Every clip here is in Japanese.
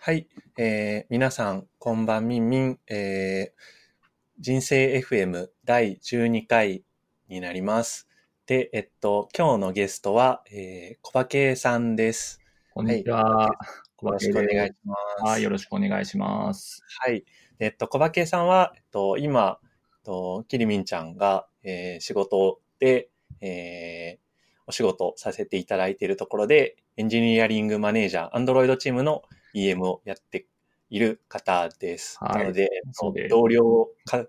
はい、えー、皆さん、こんばんみんみん、えー、人生 FM 第12回になります。で、えっと、今日のゲストは、えー、小馬圭さんです。こんにちは。はい、よろしくお願いします。はい、よろしくお願いします。はい。えっと、小馬圭さんは、えっと、今、えっと、きりみんちゃんが、えー、仕事で、えー、お仕事させていただいているところで、エンジニアリングマネージャー、アンドロイドチームの EM をやっている方です。はい、なので、で同僚か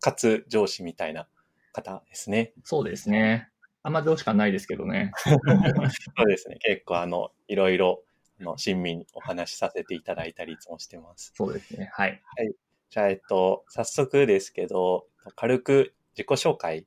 かつ上司みたいな方ですね。そうですね。あんま上司感ないですけどね。そうですね。結構あの、いろいろ、あの、親身にお話しさせていただいたりいつもしてます。そうですね。はい。はい。じゃあ、えっと、早速ですけど、軽く自己紹介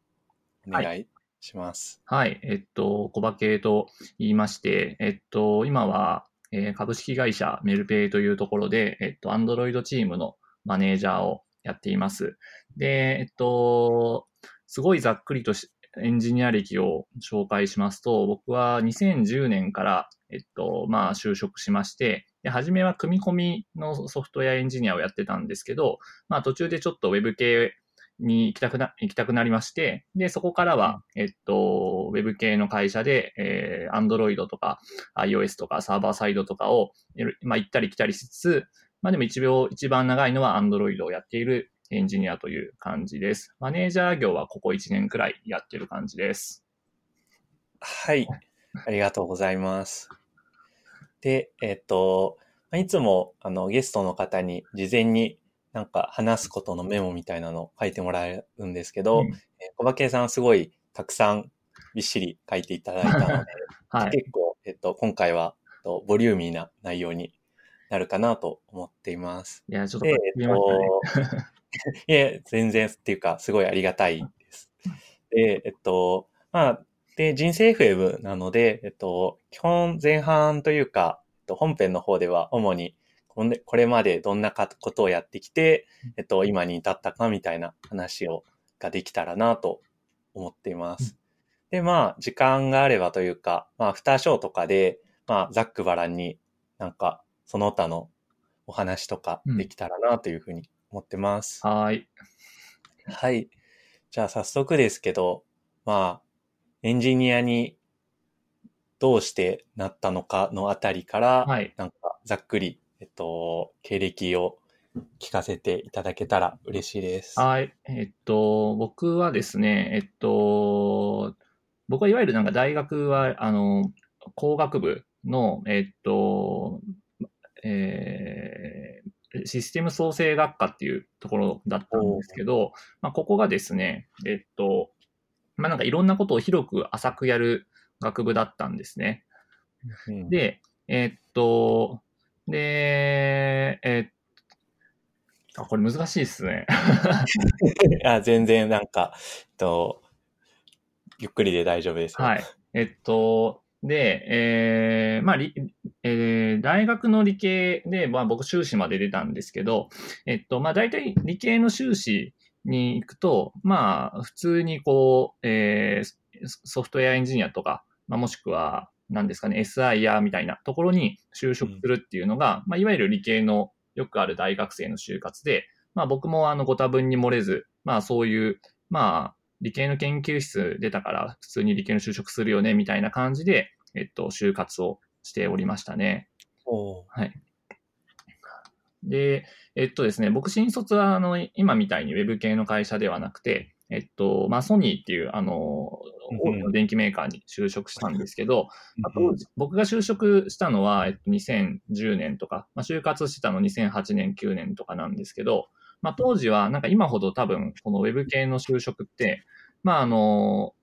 お願いします。はい。はい、えっと、小馬系と言いまして、えっと、今は、えー、株式会社メルペイというところで、えっと、アンドロイドチームのマネージャーをやっています。で、えっと、すごいざっくりとしエンジニア歴を紹介しますと、僕は2010年から、えっと、まあ、就職しまして、で、初めは組み込みのソフトウェアエンジニアをやってたんですけど、まあ、途中でちょっと Web 系に行きたくな、行きたくなりまして、で、そこからは、えっと、ウェブ系の会社で、えー、Android とか iOS とかサーバーサイドとかを、まあ、行ったり来たりしつつ、まあでも一秒、一番長いのは Android をやっているエンジニアという感じです。マネージャー業はここ1年くらいやってる感じです。はい。ありがとうございます。で、えっと、いつもあのゲストの方に事前になんか話すことのメモみたいなのを書いてもらえるんですけど、うん、えー、小馬圭さんはすごいたくさんびっしり書いていただいたので、はい、結構、えっと、今回は、えっと、ボリューミーな内容になるかなと思っています。いや、ちょっと、えっと、いえ、全然っていうか、すごいありがたいです。で、えっと、まあ、で、人生 FM なので、えっと、基本前半というか、えっと、本編の方では主にこれまでどんなことをやってきて、えっと、今に至ったかみたいな話を、ができたらなと思っています。で、まあ、時間があればというか、まあ、アフターショーとかで、まあ、ざっくばらんになんか、その他のお話とかできたらなというふうに思ってます。うん、はい。はい。じゃあ、早速ですけど、まあ、エンジニアにどうしてなったのかのあたりから、はい、なんかざっくりえっと、経歴を聞かせていただけたら嬉しいです。はい。えっと、僕はですね、えっと、僕はいわゆるなんか大学は、あの、工学部の、えっと、えー、システム創生学科っていうところだったんですけど、まあ、ここがですね、えっと、まあ、なんかいろんなことを広く浅くやる学部だったんですね。うん、で、えっと、で、えー、あ、これ難しいっすね。あ全然なんか、えっと、ゆっくりで大丈夫です。はい。えっと、で、えー、まあ、えー、大学の理系で、まあ僕修士まで出たんですけど、えっと、まあ大体理系の修士に行くと、まあ普通にこう、えー、ソフトウェアエンジニアとか、まあもしくは、なんですかね、SI やみたいなところに就職するっていうのが、うん、まあ、いわゆる理系のよくある大学生の就活で、まあ、僕もあのご多分に漏れず、まあ、そういう、まあ、理系の研究室出たから普通に理系の就職するよね、みたいな感じで、えっと、就活をしておりましたね。はい。で、えっとですね、僕新卒は、あの、今みたいに Web 系の会社ではなくて、えっと、まあ、ソニーっていう、あの、大手の電機メーカーに就職したんですけど、あ当時、僕が就職したのは、えっと、2010年とか、まあ、就活してたの2008年、9年とかなんですけど、まあ、当時は、なんか今ほど多分、この Web 系の就職って、まあ、あの、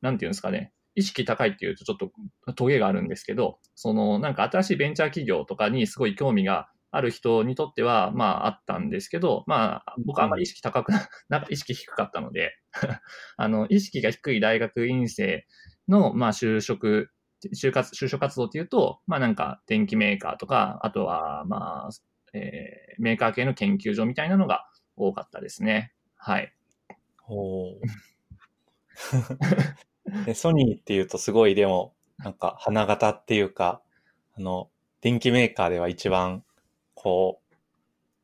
なんていうんですかね、意識高いっていうとちょっとトゲがあるんですけど、そのなんか新しいベンチャー企業とかにすごい興味がある人にとっては、まああったんですけど、まあ僕はあんまり意識高く、なんか意識低かったので あの、意識が低い大学院生の、まあ就職、就活、就職活動っていうと、まあなんか電機メーカーとか、あとはまあ、えー、メーカー系の研究所みたいなのが多かったですね。はい。ほう。ソニーっていうとすごいでも、なんか花形っていうか、あの、電機メーカーでは一番こう、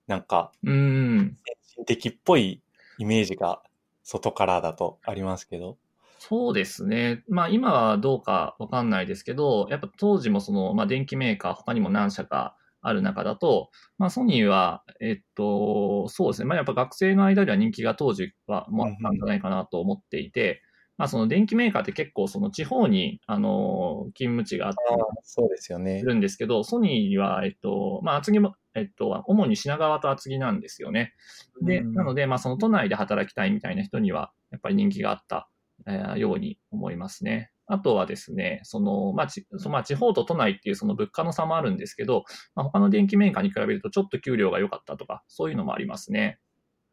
なんか、うん。先進的っぽいイメージが外からだとありますけど。そうですね。まあ今はどうかわかんないですけど、やっぱ当時もその、まあ電機メーカー他にも何社かある中だと、まあソニーは、えっと、そうですね。まあやっぱ学生の間では人気が当時はもうあったんじゃないかなと思っていて、まあその電機メーカーって結構その地方に、あの、勤務地があって、そうですよね。るんですけど、ソニーは、えっと、まあ、厚木も、えっと、主に品川と厚木なんですよね。で、うんなので、まあ、その都内で働きたいみたいな人には、やっぱり人気があった、えーように思いますね。あとはですね、その、まあ、ちそまあ、地方と都内っていうその物価の差もあるんですけど、まあ、他の電機メーカーに比べるとちょっと給料が良かったとか、そういうのもありますね。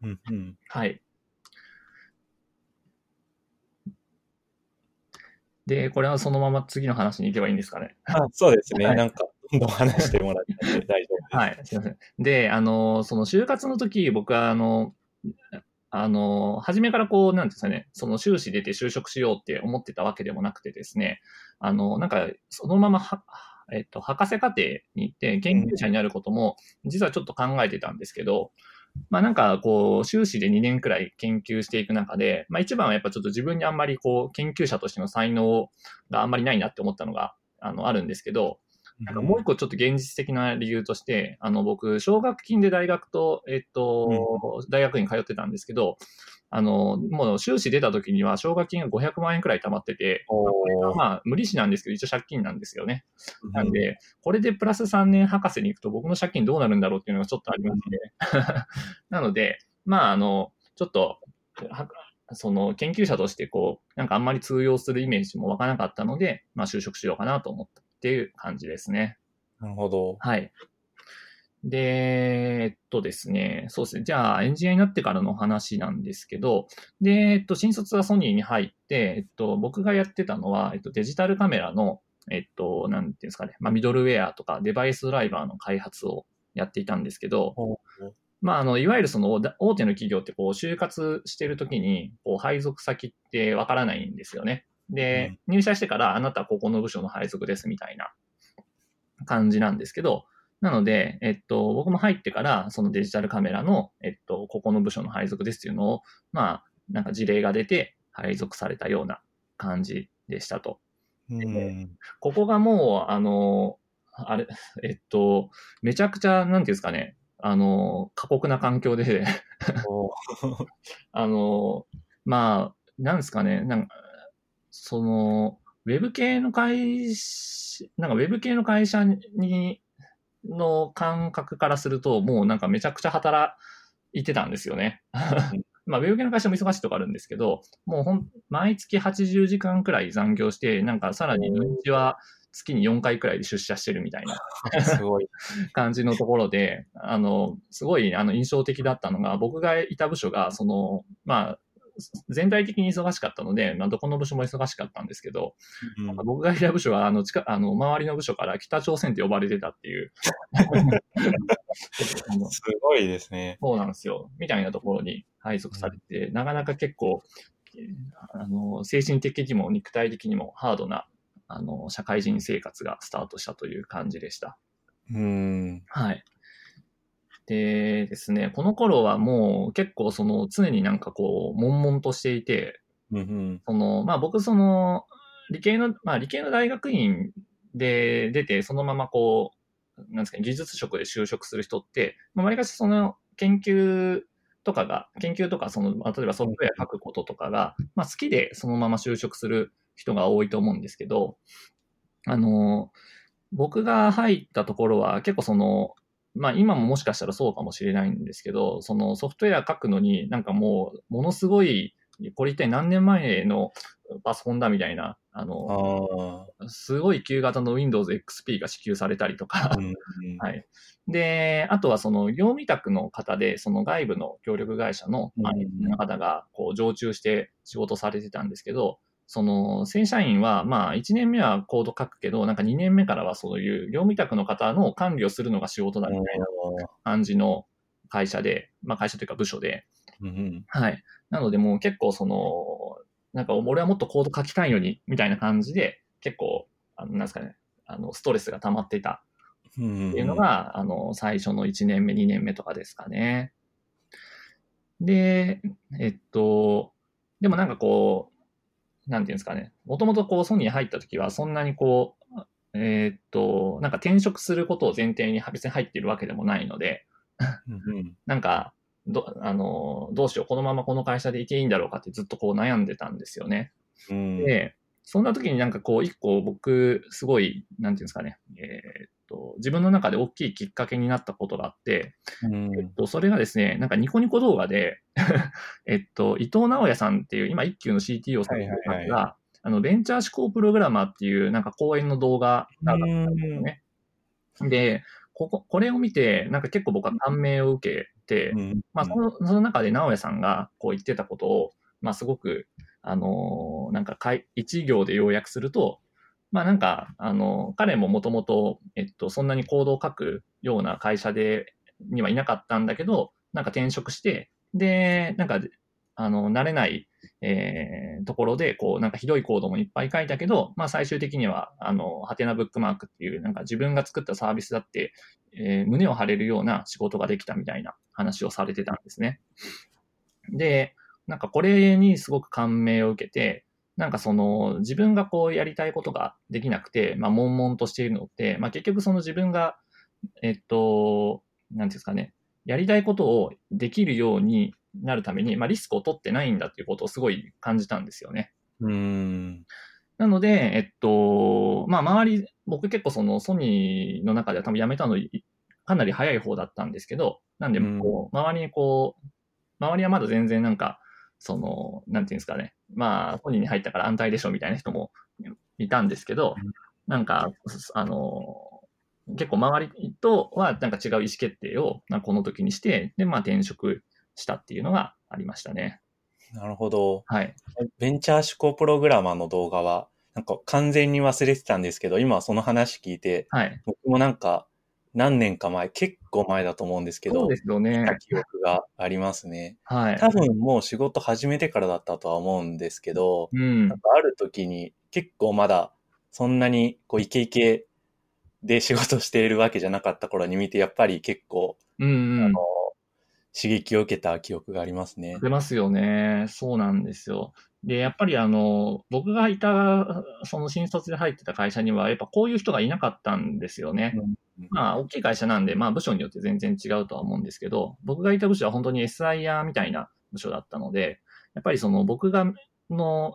うんうん。はい。で、これはそのまま次の話に行けばいいんですかね？あそうですね。はいなんか、どんどん話してもらって大丈夫です。はい、すいません。で、あの、その就活の時、僕は、あの、あの、初めからこう、なんですかね、その修士出て就職しようって思ってたわけでもなくてですね、あの、なんか、そのままは、えっと、博士課程に行って研究者になることも、実はちょっと考えてたんですけど、まあなんかこう、修士で2年くらい研究していく中で、まあ一番はやっぱちょっと自分にあんまりこう、研究者としての才能があんまりないなって思ったのが、あの、あるんですけど、なんかもう一個ちょっと現実的な理由として、あの、僕、奨学金で大学と、えっと、大学院通ってたんですけど、あの、もう修士出た時には奨学金が500万円くらい貯まってて、まあ、無利子なんですけど、一応借金なんですよね。うん。なんで、これでプラス3年博士に行くと僕の借金どうなるんだろうっていうのがちょっとありまして。なので、まあ、あの、ちょっと、はその研究者としてこう、なんかあんまり通用するイメージも湧かなかったので、まあ就職しようかなと思ったっていう感じですね。なるほど。はい。で、えっとですね、そうですね。じゃあ、エンジニアになってからの話なんですけど、で、えっと、新卒はソニーに入って、えっと、僕がやってたのは、えっと、デジタルカメラの、えっと、なんていうんですかね、まあ、ミドルウェアとかデバイスドライバーの開発をやっていたんですけど、まあ、あの、いわゆるその大大手の企業ってこう、就活してるときに、こう、配属先ってわからないんですよね。で、入社してから、あなたはここの部署の配属ですみたいな感じなんですけど、なので、えっと、僕も入ってから、そのデジタルカメラの、えっと、ここの部署の配属ですっていうのを、まあ、なんか事例が出て配属されたような感じでしたと。うん。ここがもう、あの、あれ、えっと、めちゃくちゃ、なんていうんですかね、あの、過酷な環境で、あの、まあ、なんですかね、なんか、その、ウェブ系の会社、なんかウェブ系の会社に、の感覚からすると、もうなんかめちゃくちゃ働いてたんですよね。まあ、ウェブ系の会社も忙しいとこあるんですけど、もうほん、毎月80時間くらい残業して、なんかさらに土日は月に4回くらいで出社してるみたいなすごい。感じのところで、あの、すごいあの印象的だったのが、僕がいた部署が、その、まあ、全体的に忙しかったので、まあ、どこの部署も忙しかったんですけど、うん僕がいた部署は、あの、近あの、周りの部署から北朝鮮って呼ばれてたっていう。すごいですね。そうなんですよ。みたいなところに配属されて、なかなか結構、あの、精神的にも肉体的にもハードな、あの、社会人生活がスタートしたという感じでした。うん。はい。でですね、この頃はもう結構その常になんかこう、悶々としていて、うんその、まあ僕その、理系の、まあ理系の大学院で出て、そのままこう、なんですかね、技術職で就職する人って、まあわりかしその研究とかが、研究とかその、まあ例えばソフトウェア書くこととかが、まあ好きでそのまま就職する人が多いと思うんですけど、あの、僕が入ったところは結構その、まあ今ももしかしたらそうかもしれないんですけど、そのソフトウェア書くのになんかもうものすごい、これ一体何年前のパソコンだみたいな、あの、あすごい旧型の Windows XP が支給されたりとかあ。う、ん。はい。で、あとはその業務委託の方で、その外部の協力会社の方がこう常駐して仕事されてたんですけど、その正社員はまあ1年目はコード書くけど、なんか2年目からはそういう業務委託の方の管理をするのが仕事だみたいな感じの会社で、まあ会社というか部署で、うん。はい。なのでもう結構その、なんか俺はもっとコード書きたいのに、みたいな感じで、結構、あのなんですかね、あの、ストレスが溜まっていたっていうのが、あの、最初の1年目、2年目とかですかね。で、えっと、でもなんかこう、なんていうんですかね。もともとこう、ソニー入った時は、そんなにこう、えー、っと、なんか転職することを前提に別に入っているわけでもないので、なんか、ど、あの、どうしよう、このままこの会社でいていいんだろうかってずっとこう悩んでたんですよね。うん、で、そんな時になんかこう、一個僕、すごい、なんていうんですかね、えー、っと、自分の中で大きいきっかけになったことがあって、うん、えっと、それがですね、なんかニコニコ動画で えっと、伊藤直也さんっていう、今一級の CTO さんが、はいはいはい、あの、ベンチャー思考プログラマーっていう、なんか講演の動画があったんですよね。で、ここ、これを見て、なんか結構僕は感銘を受けて、うん、まあその、その中で直江さんがこう言ってたことを、まあすごく、あのー、なんかかい、一行で要約すると、まあなんか、あの、彼ももともと、えっと、そんなに行動を書くような会社で、にはいなかったんだけど、なんか転職して、で、なんか、あの、慣れないえー、ところで、こう、なんかひどいコードもいっぱい書いたけど、まあ最終的には、あの、ハテナブックマークっていう、なんか自分が作ったサービスだって、えー、胸を張れるような仕事ができたみたいな話をされてたんですね。で、なんかこれにすごく感銘を受けて、なんかその自分がこうやりたいことができなくて、まあ悶々としているのって、まあ結局その自分が、えっと、なんですかね、やりたいことをできるようになるために、まあ、リスクを取ってないんだっていうことをすごい感じたんですよね。うんなので、えっと、まあ、周り、僕結構そのソニーの中では多分辞めたのかなり早い方だったんですけど、なんで、こう、周りにこう、周りはまだ全然なんか、その、なんていうんですかね、まあ、ソニーに入ったから安泰でしょみたいな人もいたんですけど、なんか、あの、結構周りとはなんか違う意思決定を、この時にして、で、まあ転職したっていうのがありましたね。なるほど。はい。ベンチャー思考プログラマーの動画は、なんか完全に忘れてたんですけど、今その話聞いて、はい、僕もなんか何年か前、結構前だと思うんですけど、そうですよね。記憶がありますね。はい。多分もう仕事始めてからだったとは思うんですけど、うん、なんかある時に結構まだそんなにこうイケイケで仕事しているわけじゃなかった頃に見て、やっぱり結構、うんうん、あの、刺激を受けた記憶がありますね。出ますよね。そうなんですよ。で、やっぱりあの、僕がいた、その新卒で入ってた会社には、やっぱこういう人がいなかったんですよね。うん、まあ、大きい会社なんで、まあ、部署によって全然違うとは思うんですけど、僕がいた部署は本当に SIR みたいな部署だったので、やっぱりその僕が、の、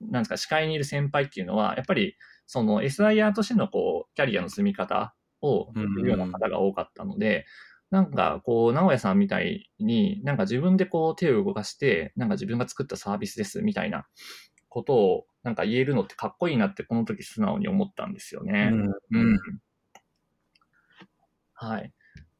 なんですか、視界にいる先輩っていうのは、やっぱり、その SIR としてのこう、キャリアの積み方をような方が多かったので、なんか、こう、直哉さんみたいに、なんか自分でこう手を動かして、なんか自分が作ったサービスですみたいなことをなんか言えるのってかっこいいなってこの時素直に思ったんですよね。うん。うん、はい。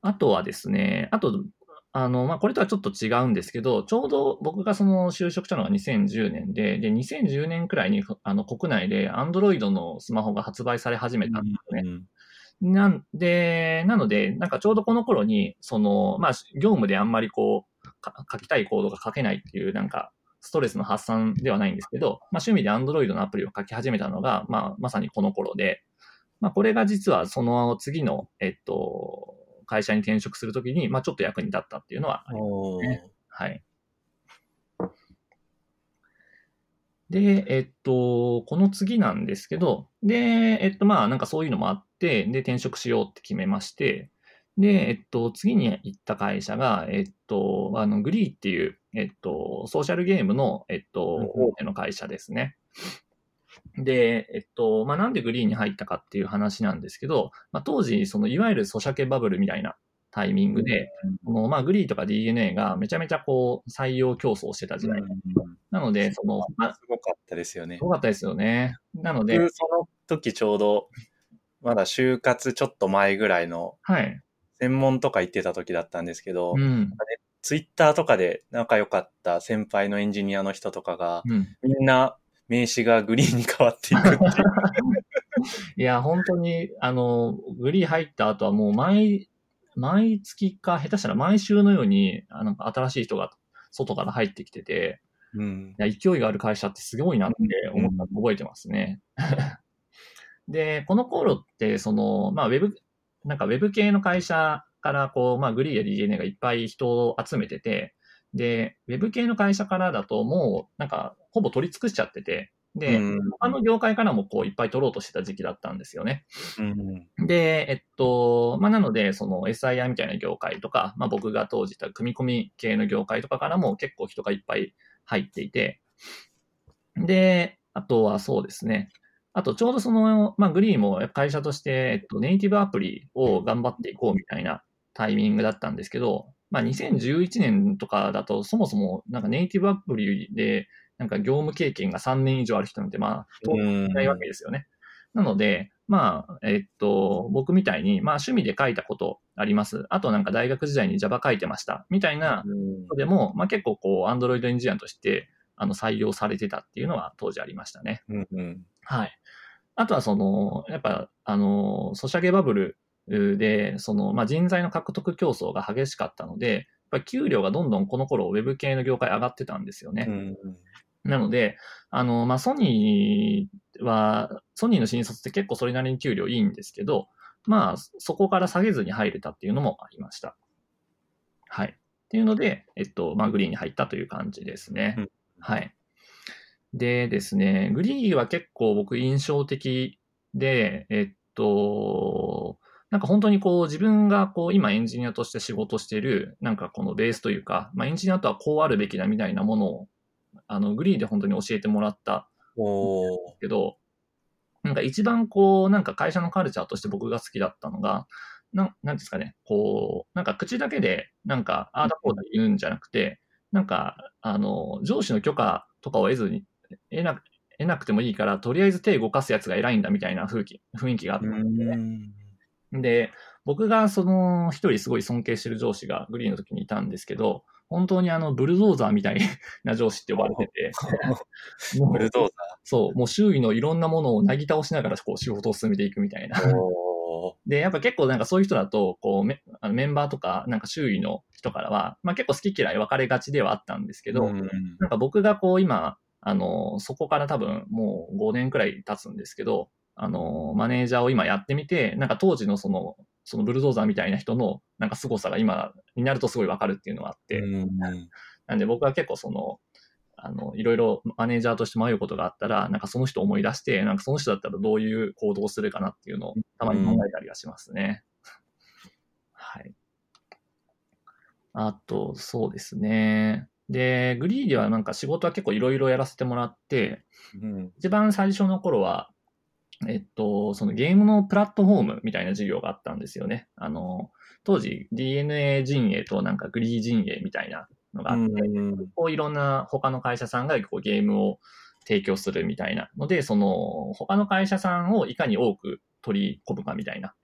あとはですね、あと、あの、まあ、これとはちょっと違うんですけど、ちょうど僕がその就職したのが2010年で、で、2010年くらいに、あの、国内で Android のスマホが発売され始めたんですね。うんなんで、なので、なんかちょうどこの頃に、その、まあ、業務であんまりこう、書きたいコードが書けないっていう、なんか、ストレスの発散ではないんですけど、まあ、趣味で Android のアプリを書き始めたのが、まあ、まさにこの頃で、まあ、これが実はその次の、えっと、会社に転職するときに、まあ、ちょっと役に立ったっていうのはありますね。はい。で、えっと、この次なんですけど、で、えっと、まあ、なんかそういうのもあって、で、転職しようって決めまして、で、えっと、次に行った会社が、えっと、あの、グリーっていう、えっと、ソーシャルゲームの、えっと、大手の会社ですね。で、えっと、まあ、なんでグリーンに入ったかっていう話なんですけど、まあ、当時、その、いわゆるソシャゲバブルみたいなタイミングで、このまあ、グリーとか DNA がめちゃめちゃこう、採用競争してた時代。なので、その、まあ、すごかったですよね。すごかったですよね。なので、その時ちょうど、まだ就活ちょっと前ぐらいの、はい。専門とか行ってた時だったんですけど、うん、ツイッターとかで仲良かった先輩のエンジニアの人とかが、うん、みんな名刺がグリーンに変わっていくっていう。いや、本当に、あの、グリーン入った後はもう毎毎月か、下手したら毎週のように、あなんか新しい人が外から入ってきてて、うん、勢いがある会社ってすごいなって思ったの覚えてますね。で、この頃って、その、まあ、ウェブ、なんかウェブ系の会社からこう、まあグリーや DNA がいっぱい人を集めてて、で、ウェブ系の会社からだともうなんかほぼ取り尽くしちゃってて、で、うん他の業界からもこういっぱい取ろうとしてた時期だったんですよね。うんで、えっと、まあ、なので、その SIR みたいな業界とか、まあ、僕が当時いた組み込み系の業界とかからも結構人がいっぱい入っていて、で、あとはそうですね。あと、ちょうどその、まあ、グリーンも会社として、えっと、ネイティブアプリを頑張っていこうみたいなタイミングだったんですけど、まあ、2011年とかだと、そもそもなんかネイティブアプリで、なんか業務経験が3年以上ある人なんて、まあ、うんいないわけですよね。なので、まあ、えっと、僕みたいに、まあ趣味で書いたことあります。あとなんか大学時代に Java 書いてました。みたいなうんのでも、まあ結構こう、Android エンジニアとして、あの、採用されてたっていうのは当時ありましたね。うんうんはい。あとはその、やっぱ、あの、ソシャゲバブルで、その、まあ人材の獲得競争が激しかったので、やっぱり給料がどんどんこの頃、ウェブ系の業界上がってたんですよね。うんなので、あの、まあ、ソニーは、ソニーの新卒って結構それなりに給料いいんですけど、まあ、そこから下げずに入れたっていうのもありました。はい。っていうので、えっと、まあ、グリーンに入ったという感じですね。うんはい。でですね、グリーンは結構僕印象的で、えっと、なんか本当にこう自分がこう今エンジニアとして仕事してるなんかこのベースというか、まあエンジニアとはこうあるべきだみたいなものをあのグリーンで本当に教えてもらったおー。けど、なんか一番こう、なんか会社のカルチャーとして僕が好きだったのが、なん、なんですかね、こう、なんか口だけで、なんか、ああだこうだ言うんじゃなくて、なんか、あの、上司の許可とかを得ずに、得なく、得なくてもいいから、とりあえず手動かすやつが偉いんだみたいな雰囲気、雰囲気があったんで。で、僕がその一人すごい尊敬してる上司がグリーンの時にいたんですけど、本当にあの、ブルドーザーみたい な上司って呼ばれてて、ブルドーそう、もう周囲のいろんなものをなぎ倒しながらこう仕事を進めていくみたいな。で、やっぱ結構なんかそういう人だと、こうメあのメンバーとか、なんか周囲の人からは、まあ結構好き嫌い分かれがちではあったんですけど、うんなんか僕がこう今、あの、そこから多分もう5年くらい経つんですけど、あの、マネージャーを今やってみて、なんか当時のその、そのブルドーザーみたいな人のなんか凄さが今になるとすごいわかるっていうのがあって、うんなんで僕は結構その、あの、いろいろマネージャーとして迷うことがあったら、なんかその人を思い出して、なんかその人だったらどういう行動をするかなっていうのをたまに考えたりはしますね。はい。あと、そうですね。で、グリーではなんか仕事は結構いろいろやらせてもらって、うん一番最初の頃は、えっと、そのゲームのプラットフォームみたいな授業があったんですよね。あの、当時 DNA 陣営となんかグリー陣営みたいなのがあって、うんこういろんな他の会社さんがこうゲームを提供するみたいな。ので、その他の会社さんをいかに多く取り込むかみたいな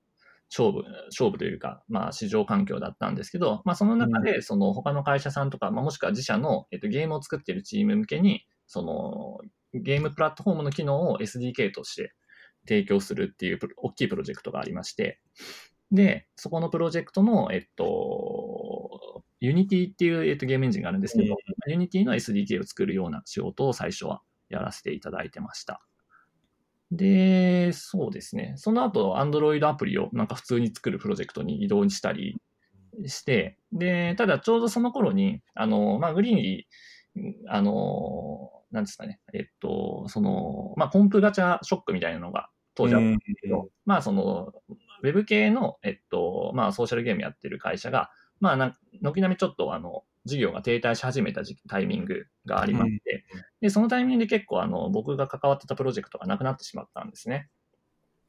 勝負、勝負というか、まあ市場環境だったんですけど、まあその中でその他の会社さんとか、まあもしくは自社の、えっと、ゲームを作っているチーム向けに、そのゲームプラットフォームの機能を SDK として提供するっていう大きいプロジェクトがありまして、で、そこのプロジェクトの、えっと、Unity っていう、えっと、ゲームエンジンがあるんですけど、Unity の SDK を作るような仕事を最初はやらせていただいてました。で、そうですね。その後、Android アプリをなんか普通に作るプロジェクトに移動したりして、で、ただちょうどその頃に、あの、まあ、グリーンに、あの、なんですかね、えっと、その、まあ、コンプガチャショックみたいなのが当時あったんですけど、まあ、その、ウェブ系の、えっと、まあ、ソーシャルゲームやってる会社が、まあ、軒並みちょっと、あの、事業が停滞し始めた時期タイミングがありまして、で、そのタイミングで結構、あの、僕が関わってたプロジェクトがなくなってしまったんですね。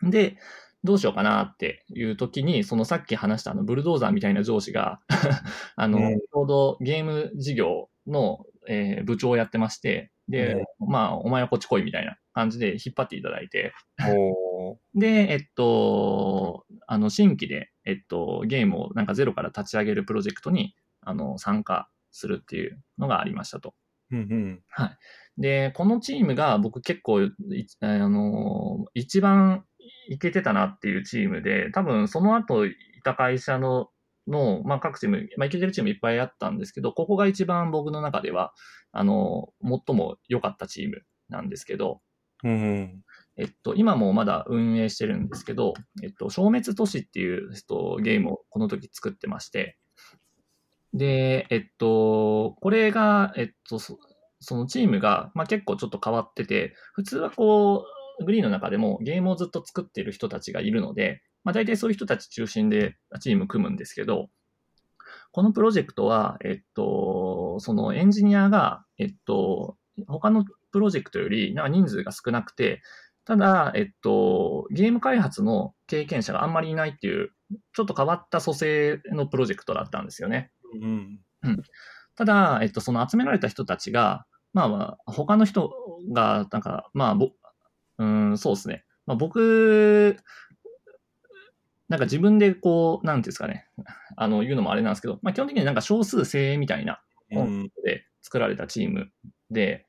で、どうしようかなっていう時に、そのさっき話したあの、ブルドーザーみたいな上司が、あの、うんちょうどゲーム事業の、えー部長をやってまして、で、まあ、お前はこっち来いみたいな感じで引っ張っていただいて、で、えっと、あの、新規で、えっと、ゲームをなんかゼロから立ち上げるプロジェクトに、あの、参加するっていうのがありましたと。うんうん。で、このチームが僕結構、いあの、一番いけてたなっていうチームで、多分その後いた会社の、の、まあ、各チーム、まあ、いけてるチームいっぱいあったんですけど、ここが一番僕の中では、あの、最も良かったチームなんですけど、うんえっと、今もまだ運営してるんですけど、えっと、消滅都市っていう、えっと、ゲームをこの時作ってまして、で、えっと、これが、えっと、そそのチームが、まあ、結構ちょっと変わってて、普通はこう、グリーンの中でもゲームをずっと作っている人たちがいるので、まあ、大体そういう人たち中心でチーム組むんですけど、このプロジェクトは、えっと、そのエンジニアが、えっと、他のプロジェクトよりなんか人数が少なくて、ただ、えっと、ゲーム開発の経験者があんまりいないっていう、ちょっと変わった組成のプロジェクトだったんですよね。うん。ただ、えっと、その集められた人たちが、まあまあ、他の人が、なんか、まあ、ぼ、うん、そうですね。まあ僕、なんか自分でこう、なんていうんですかね、あの、言うのもあれなんですけど、まあ基本的にはなんか少数精鋭みたいなうん。で作られたチームで、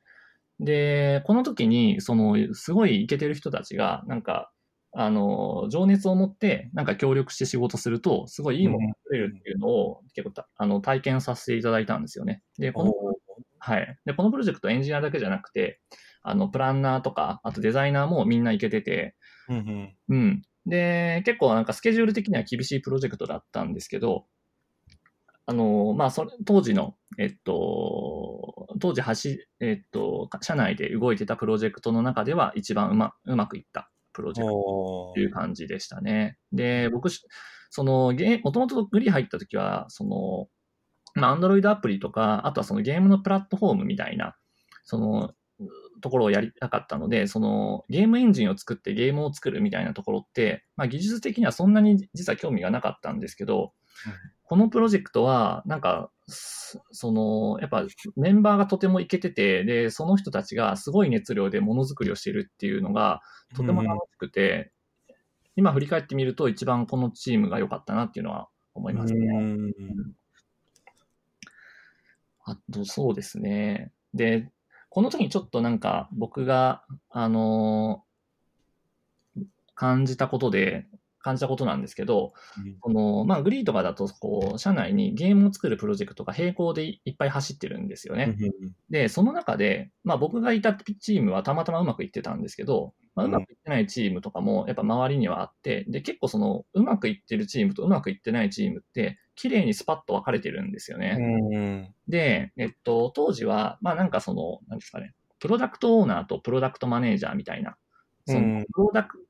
で、この時に、その、すごいイケてる人たちが、なんか、あの、情熱を持って、なんか協力して仕事すると、すごいいいものが作れるっていうのを、結構た、あの、体験させていただいたんですよね。で、この、はい。で、このプロジェクトエンジニアだけじゃなくて、あの、プランナーとか、あとデザイナーもみんないけてて、うんうん。うん。で、結構なんかスケジュール的には厳しいプロジェクトだったんですけど、あの、まあ、それ、当時の、えっと、当時走、えっと、社内で動いてたプロジェクトの中では一番うま、うまくいったプロジェクトおという感じでしたね。で、僕し、その、ゲーもともとグリー入った時は、その、まあ、アンドロイドアプリとか、あとはそのゲームのプラットフォームみたいな、その、ところをやりたかったので、そのゲームエンジンを作ってゲームを作るみたいなところって、まあ技術的にはそんなに実は興味がなかったんですけど、このプロジェクトは、なんか、すその、やっぱメンバーがとてもいけてて、で、その人たちがすごい熱量でものづくりをしているっていうのが、とても楽しくて、今振り返ってみると一番このチームが良かったなっていうのは思いますね。うんあと、そうですね。で、この時にちょっとなんか僕が、あのー感じたことで、感じたことなんですけど、この、まあ、グリーとかだと、こう、社内にゲームを作るプロジェクトが並行でいっぱい走ってるんですよね。で、その中で、まあ僕がいたチームはたまたまうまくいってたんですけど、まあ、うまくいってないチームとかもやっぱ周りにはあって、で、結構そのうまくいってるチームとうまくいってないチームって、綺麗にスパッと分かれてるんですよね。うん。で、えっと、当時は、まあなんかその、なんですかね、プロダクトオーナーとプロダクトマネージャーみたいな、そうんのプロダク、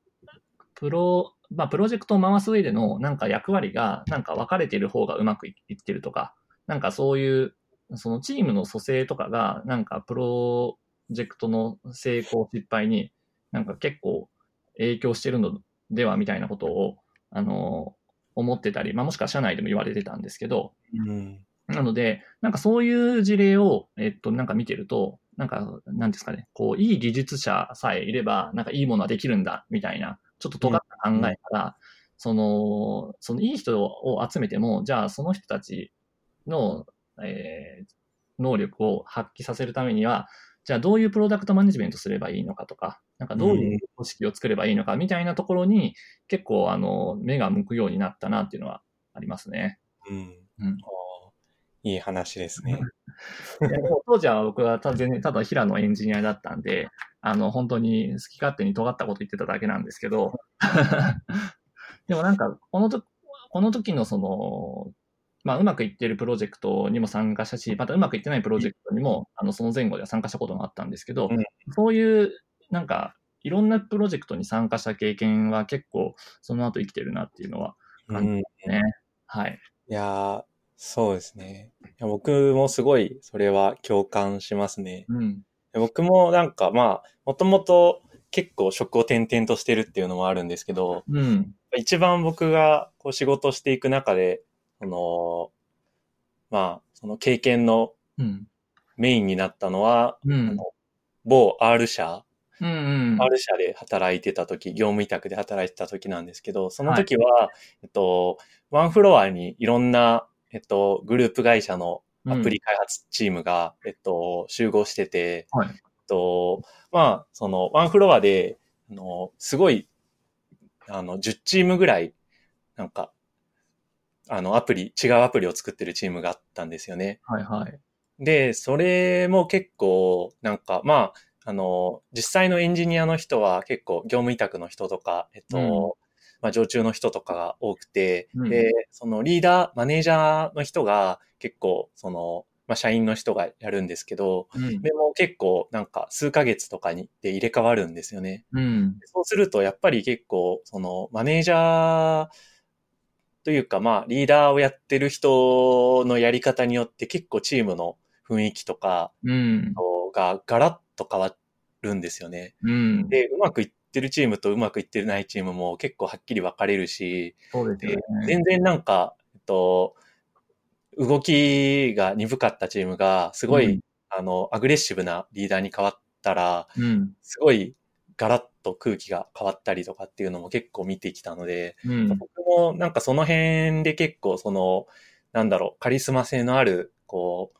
プロ、まあプロジェクトを回す上でのなんか役割がなんか分かれてる方がうまくいってるとか、なんかそういう、そのチームの組成とかが、なんかプロジェクトの成功失敗になんか結構影響してるのではみたいなことを、あの、思ってたり、まあもしくは社内でも言われてたんですけど、うん。なので、なんかそういう事例を、えっと、なんか見てると、なんか、なんですかね、こう、いい技術者さえいれば、なんかいいものはできるんだ、みたいな、ちょっと尖った考えから、その、そのいい人を集めても、じゃあその人たちの、えー能力を発揮させるためには、じゃあどういうプロダクトマネジメントすればいいのかとか、なんかどういう組織を作ればいいのかみたいなところに、結構、あの、目が向くようになったなっていうのはありますね。うん。うんいい話ですね。当時は僕はた全然ただ平野エンジニアだったんで、あの、本当に好き勝手に尖ったこと言ってただけなんですけど、でもなんか、このと、この時のその、まあ、うまくいってるプロジェクトにも参加したし、またうまくいってないプロジェクトにも、あの、その前後では参加したことがあったんですけど、うんそういう、なんか、いろんなプロジェクトに参加した経験は結構、その後生きてるなっていうのはうん。いね、はい。やーそうですね。いや僕もすごいそれは共感しますね。うん。僕もなんかまあ、もともと結構職を転々としてるっていうのもあるんですけど、うん。一番僕がこう仕事していく中で、その、まあ、その経験のうん。メインになったのは、うん。某 R 社、うん。うん。R 社で働いてた時、業務委託で働いてた時なんですけど、その時は、えっと、ワンフロアにいろんな、えっと、グループ会社のアプリ開発チームが、えっと、集合してて、はいえっと、まあ、その、ワンフロアで、あの、すごい、あの、10チームぐらい、なんか、あの、アプリ、違うアプリを作ってるチームがあったんですよね。はいはい。で、それも結構、なんか、まあの、実際のエンジニアの人は結構業務委託の人とか、えっと、うんまあ、常駐の人とかが多くて、うんで、そのリーダー、マネージャーの人が結構、その、まあ、社員の人がやるんですけど、うん。でも結構なんか数ヶ月とかにで入れ替わるんですよね。うん。そうするとやっぱり結構、そのマネージャーというかまあリーダーをやってる人のやり方によって結構チームの雰囲気とかうん。がガラッと変わるんですよね。うん。で、うまくいってるチームとうまくいってないチームも結構はっきり分かれるし、でそうですよね。全然なんか、えっと、動きが鈍かったチームが、すごい、うんあの、アグレッシブなリーダーに変わったら、うん。すごいガラッと空気が変わったりとかっていうのも結構見てきたので、うん。僕もなんかその辺で結構その、なんだろう、カリスマ性のある、こう、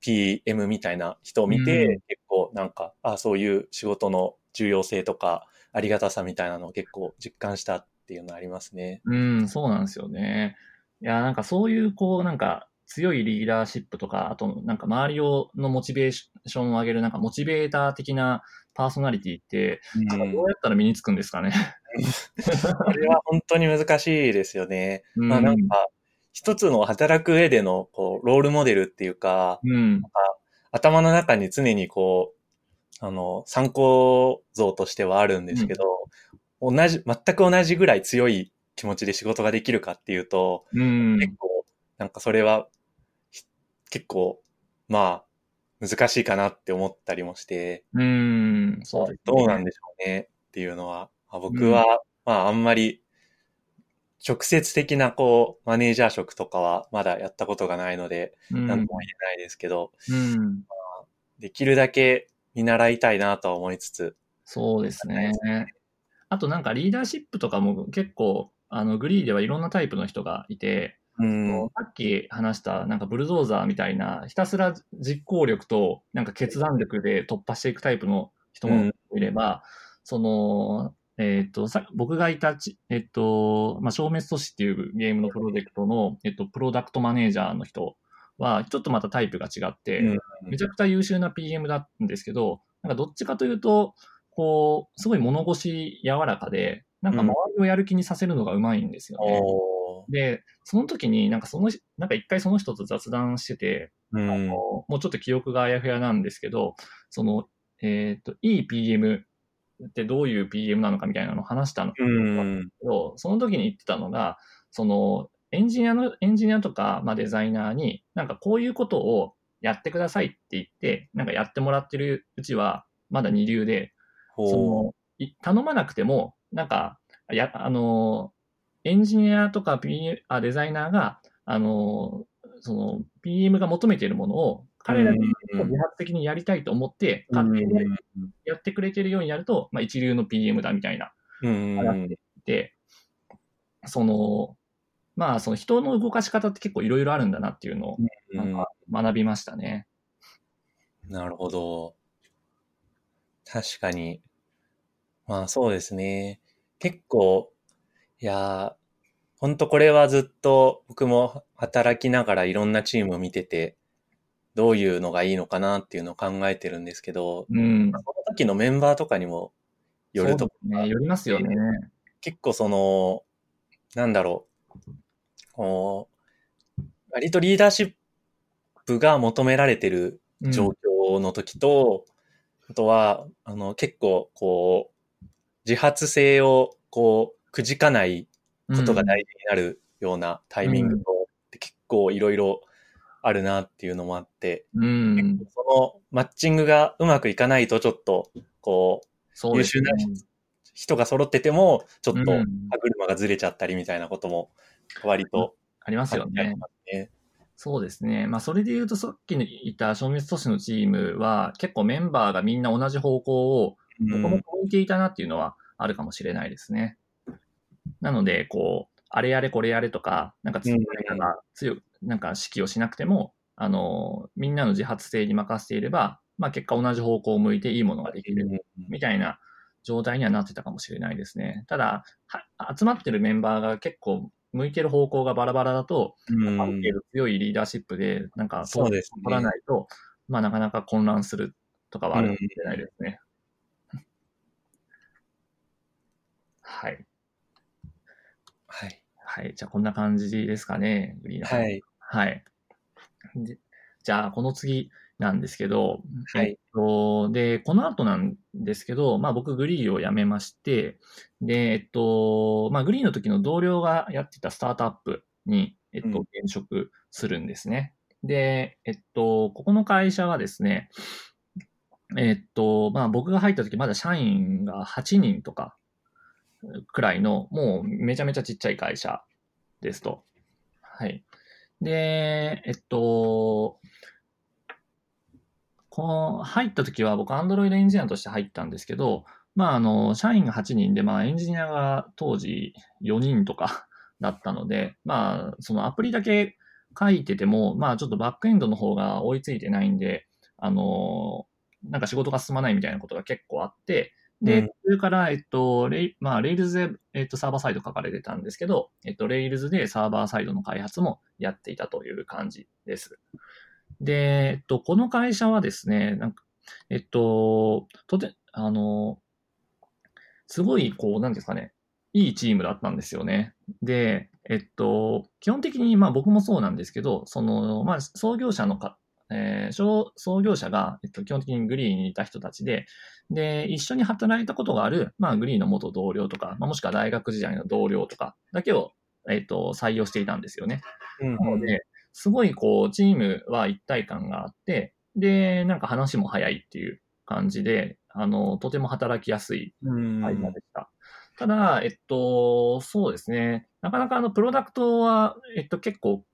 PM みたいな人を見て、うん結構なんか、あそういう仕事の重要性とか、ありがたさみたいなのを結構実感したっていうのありますね。うん、そうなんですよね。いや、なんかそういう、こう、なんか強いリーダーシップとか、あと、なんか周りをのモチベーションを上げる、なんかモチベーター的なパーソナリティって、なんかどうやったら身につくんですかね？これは本当に難しいですよね。うんまあなんか、一つの働く上でのこうロールモデルっていうか、うん。頭の中に常にこう、あの、参考像としてはあるんですけど、同じ、全く同じぐらい強い気持ちで仕事ができるかっていうと、うん。結構、なんかそれは、ひ結構、まあ、難しいかなって思ったりもして、うん。そうどうなんでしょうねっていうのは、まあ僕は、まああんまり、直接的なこう、マネージャー職とかはまだやったことがないので、うん。なんとも言えないですけど、うん。できるだけ見習いたいなとは思いつつ、そうですね。あとなんかリーダーシップとかも結構、あの、グリーではいろんなタイプの人がいて、うん、さっき話したなんかブルドーザーみたいな、ひたすら実行力となんか決断力で突破していくタイプの人もいれば、その、えっ、と、さ僕がいたち、えっ、と、まあ、消滅都市っていうゲームのプロジェクトの、えっ、と、プロダクトマネージャーの人は、ちょっとまたタイプが違って、うん。めちゃくちゃ優秀な PM だったんですけど、なんかどっちかというと、こう、すごい物腰柔らかで、なんか周りをやる気にさせるのがうまいんですよね。おーで、その時になんかその、なんか一回その人と雑談してて、うん。あのもうちょっと記憶があやふやなんですけど、その、えっ、と、いい PM ってどういう PM なのかみたいなのを話したの。うん。その時に言ってたのが、その、エンジニアの、エンジニアとか、まあ、デザイナーに、なんかこういうことをやってくださいって言って、なんかやってもらってるうちは、まだ二流で、そほの、い頼まなくても、なんか、や、あの、エンジニアとか、P、あデザイナーが、あの、その、PM が求めているものを、彼らにうん自発的にやりたいと思って、う。勝手にやってくれてるようにやると、まあ、一流の PM だみたいなうん。話で、その、まあ、その人の動かし方って結構いろいろあるんだなっていうのをなんか学びましたね。なるほど。確かに。まあそうですね。結構、いやー、ほんとこれはずっと僕も働きながらいろんなチームを見てて、どういうのがいいのかなっていうのを考えてるんですけど、うん。その時のメンバーとかにもよるとそうですね。よりますよね。結構その、なんだろう、こう、割とリーダーシップが求められてるうん状況の時と、あとは、あの、結構、こう、自発性を、こう、くじかないことが大事になるようなタイミングと、で結構いろいろあるなっていうのもあって、うん。そのマッチングがうまくいかないとちょっと、こう、優秀な人が揃ってても、ちょっとうん歯車がずれちゃったりみたいなことも、割とありますよね。そうですね。まあ、それで言うと、さっき言った消滅都市のチームは、結構メンバーがみんな同じ方向を、うんもともと向いていたなっていうのはあるかもしれないですね。なので、こう、あれやれこれやれとか、なんか、うん誰かが強く、なんか指揮をしなくても、あの、みんなの自発性に任せていれば、まあ、結果同じ方向を向いていいものができる。みたいな状態にはなってたかもしれないですね。ただ、は集まってるメンバーが結構向いてる方向がバラバラだと、うんある程度強いリーダーシップで、なんか、そうですね取らないと、まあ、なかなか混乱するとかはあるかもしれないですね。はい。はい。はい。じゃあ、こんな感じですかね。グリーンは。い。はい。でじゃあ、この次なんですけど、はいえっと、で、この後なんですけど、まあ僕グリーを辞めまして、で、えっと、まあグリーの時の同僚がやってたスタートアップに、えっと、うん転職するんですね。で、えっと、ここの会社はですね、えっと、まあ僕が入った時まだ社員が8人とかくらいの、もうめちゃめちゃちっちゃい会社ですと。はい。で、えっと、この入った時は僕、アンドロイドエンジニアとして入ったんですけど、まあ、あの、社員が8人で、まあ、エンジニアが当時4人とか だったので、まあ、そのアプリだけ書いてても、まあ、ちょっとバックエンドの方が追いついてないんで、あの、なんか仕事が進まないみたいなことが結構あって、で、うんそれから、えっと、レイ、まあ、レイルズで、えっと、サーバーサイド書かれてたんですけど、えっと、レイルズでサーバーサイドの開発もやっていたという感じです。で、えっと、この会社はですね、なんか、えっと、とて、あの、すごい、こう、なんですかね、いいチームだったんですよね。で、えっと、基本的に、まあ僕もそうなんですけど、その、まあ創業者のか、えー創創業者が、えっと、基本的にグリーにいた人たちで、で、一緒に働いたことがある、まあグリーの元同僚とか、まあ、もしくは大学時代の同僚とかだけを、えっと、採用していたんですよね。うんなので、すごいこう、チームは一体感があって、で、なんか話も早いっていう感じで、あの、とても働きやすいうん。会社でした。ただ、えっと、そうですね。なかなかあの、プロダクトは、えっと、結構、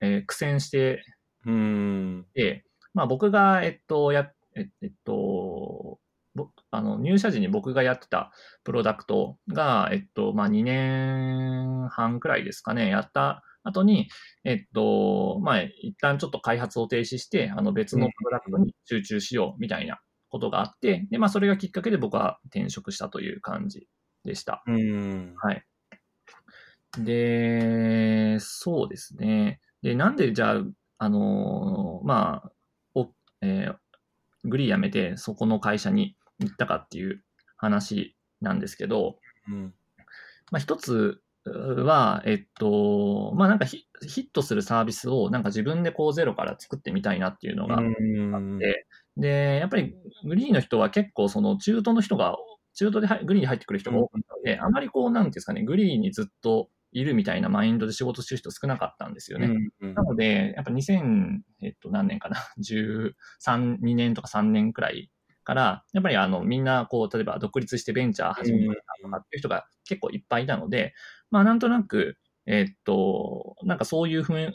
えー苦戦してうん。て、まあ僕が、えっと、や、ええっと、ぼあの、入社時に僕がやってたプロダクトが、えっと、まあ2年半くらいですかね、やった後に、えっと、まあ一旦ちょっと開発を停止して、あの別のプロダクトに集中しようみたいなことがあって、で、まあそれがきっかけで僕は転職したという感じでした。うん。はい。で、そうですね。で、なんでじゃあ、あのーまあ、お、えーグリー辞めてそこの会社に行ったかっていう話なんですけど、うん。まあ一つは、えっと、まあなんかヒヒットするサービスをなんか自分でこうゼロから作ってみたいなっていうのがうん。で、で、やっぱりグリーンの人は結構その中途の人が、中途で入グリーンに入ってくる人が多かったので、あまりこう、なんていうんですかね、グリーンにずっといるみたいなマインドで仕事してる人少なかったんですよね。うんなので、やっぱ2000、えっと、何年かな、13、2年とか3年くらいから、やっぱりあの、みんな、こう、例えば独立してベンチャー始めたとかっていう人が結構いっぱいいたので、まあ、なんとなく、えっと、なんかそういう雰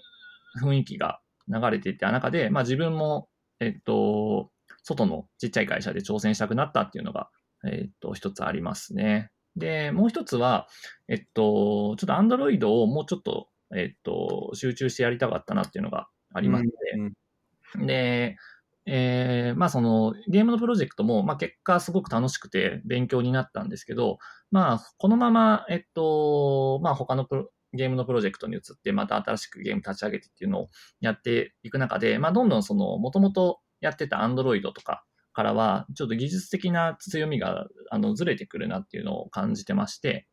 雰囲気が流れていった中で、まあ自分も、えっと、外のちっちゃい会社で挑戦したくなったっていうのが、えっと、一つありますね。で、もう一つは、えっと、ちょっと Android をもうちょっと、えっと、集中してやりたかったなっていうのがありまして、うんで、えーまあそのゲームのプロジェクトも、まあ結果すごく楽しくて勉強になったんですけど、まあこのまま、えっと、まあ他のプロゲームのプロジェクトに移って、また新しくゲーム立ち上げてっていうのをやっていく中で、まあどんどんその、もともとやってた Android とかからは、ちょっと技術的な強みが、あの、ずれてくるなっていうのを感じてまして、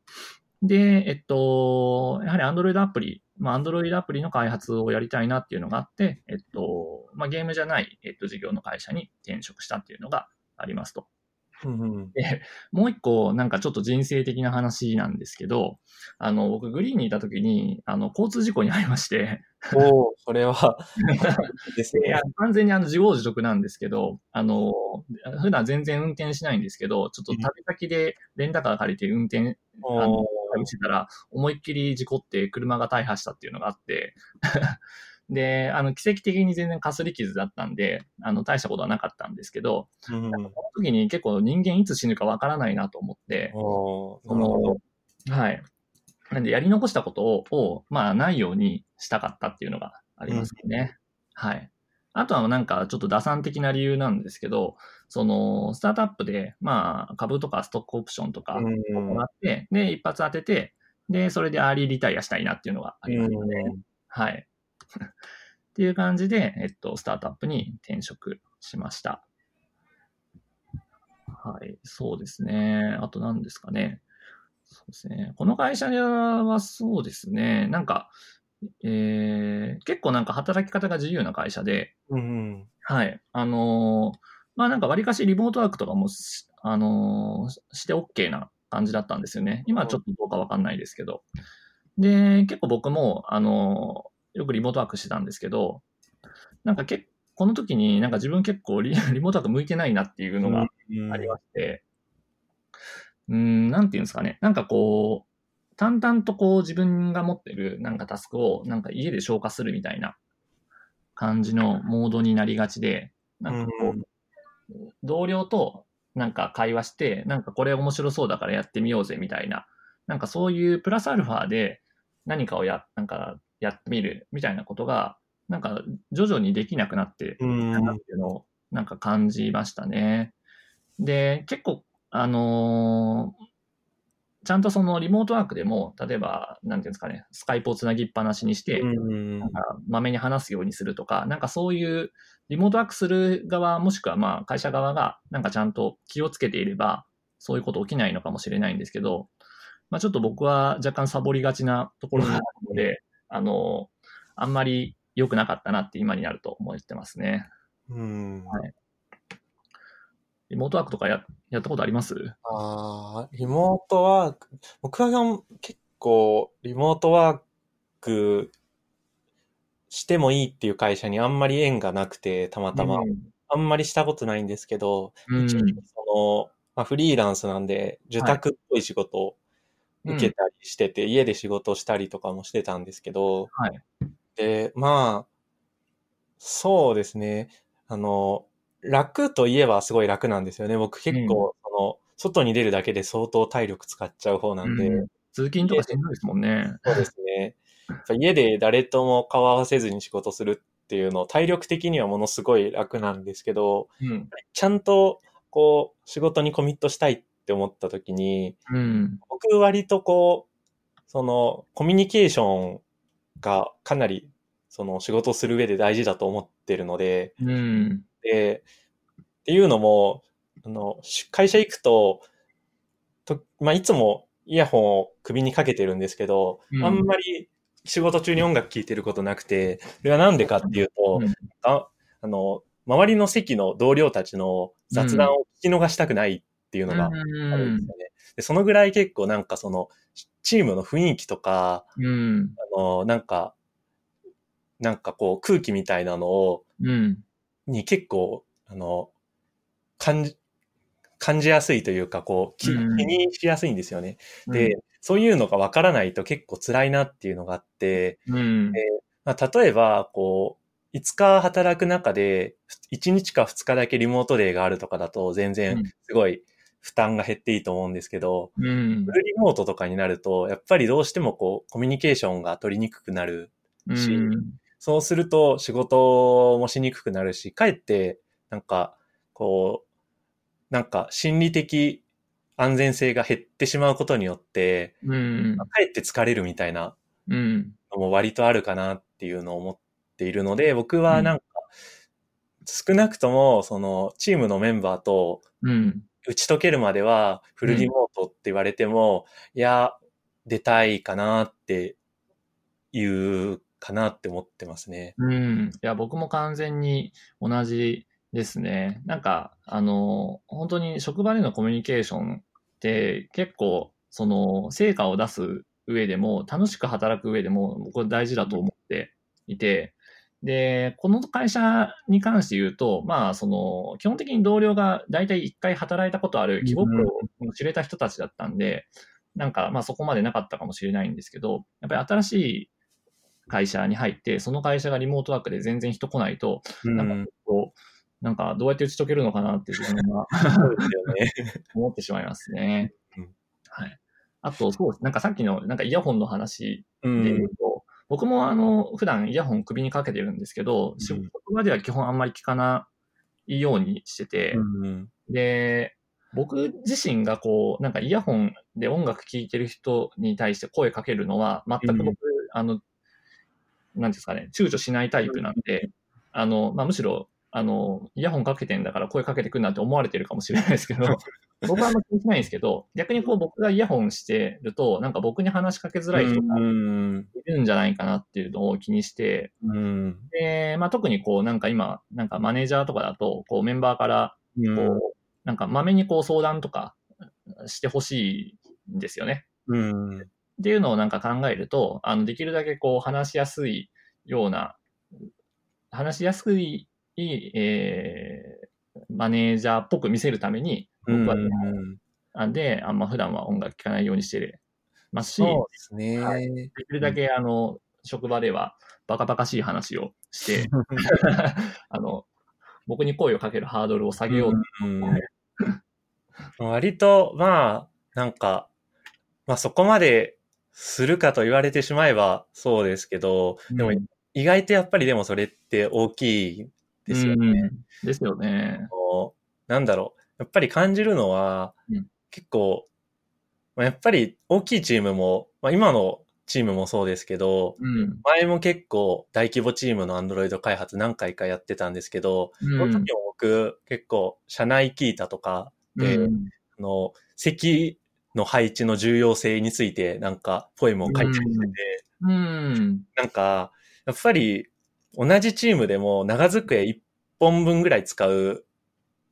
で、えっと、やはり Android アプリ、まあ Android アプリの開発をやりたいなっていうのがあって、えっと、まあゲームじゃない、えっと、事業の会社に転職したっていうのがありますと。うん。もう一個、なんかちょっと人生的な話なんですけど、あの、僕、グリーンにいた時に、あの、交通事故に遭いまして、おおそれは、ですねいや。完全にあの、自業自得なんですけど、あの、普段全然運転しないんですけど、ちょっと旅先でレンタカー借りて運転あのおーしてたら、思いっきり事故って車が大破したっていうのがあって、で、あの、奇跡的に全然かすり傷だったんで、あの、大したことはなかったんですけど、うん。この時に結構人間いつ死ぬかわからないなと思って、の、はい。なんで、やり残したことを、をまあ、ないようにしたかったっていうのがありますね。はい。あとはなんか、ちょっと打算的な理由なんですけど、その、スタートアップで、まあ、株とかストックオプションとかうん行って、で、一発当てて、で、それでアーリーリタイアしたいなっていうのがありますので、はい。っていう感じで、えっと、スタートアップに転職しました。はい、そうですね。あと何ですかね。そうですね。この会社はそうですね。なんか、えー、結構なんか働き方が自由な会社で、うん。はい。あのーまあなんか割かしリモートワークとかもし、あのーして OK な感じだったんですよね。今はちょっとどうかわかんないですけど。で、結構僕も、あのーよくリモートワークしてたんですけど、なんか結この時になんか自分結構リ リモートワーク向いてないなっていうのがありまして、うーん、なんていうんですかね。なんかこう、淡々とこう自分が持ってるなんかタスクをなんか家で消化するみたいな感じのモードになりがちで、なんかこう、同僚となんか会話して、なんかこれ面白そうだからやってみようぜみたいな、なんかそういうプラスアルファで何かをや、なんかやってみるみたいなことが、なんか徐々にできなくなってうん。だなっていうのをなんか感じましたね。で、結構、あのーちゃんとそのリモートワークでも、例えば、なんていうんですかね、スカイプをつなぎっぱなしにして、うんなんかまめに話すようにするとか、なんかそういうリモートワークする側、もしくはまあ会社側がなんかちゃんと気をつけていれば、そういうこと起きないのかもしれないんですけど、まあちょっと僕は若干サボりがちなところがあるので、あの、あんまり良くなかったなって今になると思ってますね。うん。リモートワークとかややったことあります？ああ、リモートワーク、僕は結構リモートワークしてもいいっていう会社にあんまり縁がなくて、たまたま。あんまりしたことないんですけど、うんその、まあ、フリーランスなんで、受託っぽい仕事を受けたりしてて、家で仕事したりとかもしてたんですけど、はい。で、まあ、そうですね。あの、楽といえばすごい楽なんですよね。僕結構、その、外に出るだけで相当体力使っちゃう方なんで、うん通勤とかしんどいですもんね。そうですね。家で誰とも顔合わせずに仕事するっていうの、体力的にはものすごい楽なんですけど、うん。ちゃんと、こう、仕事にコミットしたいって思った時に、うん。僕割とこう、その、コミュニケーションがかなり、その仕事をする上で大事だと思ってるので、うん。で、っていうのも、あの、し会社行くと、とまあ、いつもイヤホンを首にかけてるんですけど、うんあんまり仕事中に音楽聴いてることなくて、それはなんでかっていうと、うんああの、周りの席の同僚たちの雑談を聞き逃したくないっていうのがあるんですよね。でそのぐらい結構なんかその、チームの雰囲気とか、うん。あの、なんか、なんかこう空気みたいなのを、うん。に結構、あの、感じ、感じやすいというか、こう、気にしやすいんですよね。で、そういうのが分からないと結構辛いなっていうのがあって、うん。まあ、例えば、こう、5日働く中で、1日か2日だけリモートデーがあるとかだと全う然んすごい負担が減っていいと思うんですけど、うんフ。ルリモートとかになると、やっぱりどうしてもこう、コミュニケーションが取りにくくなるしうん。そうすると仕事もしにくくなるし、かえって、なんか、こう、なんか心理的安全性が減ってしまうことによって、うん。かえって疲れるみたいなうん。のも割とあるかなっていうのを思っているので、僕はなんか、少なくとも、その、チームのメンバーとうん。打ち解けるまでは、フルリモートって言われても、いや、出たいかなっていうかなって思ってますね。うん。いや、僕も完全に同じですね。なんか、あの、本当に職場でのコミュニケーションって結構、その、成果を出す上でも、楽しく働く上でも、僕は大事だと思っていて、で、この会社に関して言うと、まあ、その、基本的に同僚が大体一回働いたことある気心を知れた人たちだったんで、なんか、まあそこまでなかったかもしれないんですけど、やっぱり新しい会社に入って、その会社がリモートワークで全然人来ないと、うん。なんかこう、なんかどうやって打ち解けるのかなって自分は そうですよね。思ってしまいますねうん。はい。あと、そうです。なんかさっきのなんかイヤホンの話うで言んう。と、僕もあの、普段イヤホン首にかけてるんですけど、仕事場では基本あんまり聞かないようにしてて、うんで、僕自身がこう、なんかイヤホンで音楽聴いてる人に対して声かけるのは、全く僕、うん。あの、なんですかね、躊躇しないタイプなんで、あの、まあ、むしろ、あの、イヤホンかけてんだから声かけてくんなって思われてるかもしれないですけど、僕はあんま気にしないんですけど、逆にこう僕がイヤホンしてると、なんか僕に話しかけづらい人がうん。いるんじゃないかなっていうのを気にして、うん。で、まあ特にこうなんか今、なんかマネージャーとかだと、こうメンバーから、うん。こう、なんかまめにこう相談とかしてほしいんですよね。うん。っていうのをなんか考えると、あの、できるだけこう話しやすいような、話しやすい、えー、マネージャーっぽく見せるために、僕は、うんあで、あんま普段は音楽聴かないようにしてますし、そうですね。はできるだけあの、職場ではバカバカしい話をして、あの、僕に声をかけるハードルを下げようと。うん。割と、まあ、なんか、まあそこまでするかと言われてしまえばそうですけど、でもうん。意外とやっぱりでもそれって大きいですよね。うんですよね。なんだろう。やっぱり感じるのは、うん結構、まあ、やっぱり大きいチームも、まあ、今のチームもそうですけど、うん。前も結構大規模チームのアンドロイド開発何回かやってたんですけど、うんその時も僕結構社内キータとかで、うんあの、席の配置の重要性についてなんかポエムを書いたりしてて、うん。なんか、やっぱり同じチームでも長机1本分ぐらい使う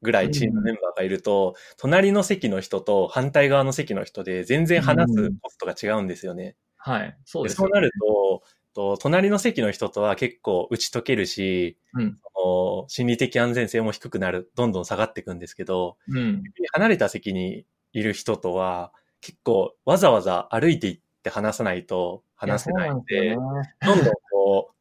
ぐらいチームメンバーがいると、隣の席の人と反対側の席の人で全然話すコストが違うんですよね。はい。そうでですよねそうなると、と隣の席の人とは結構打ち解けるし、うんその心理的安全性も低くなる、どんどん下がっていくんですけど、うん。離れた席にいる人とは結構わざわざ歩いていって話さないと話せないんでどんどんこう、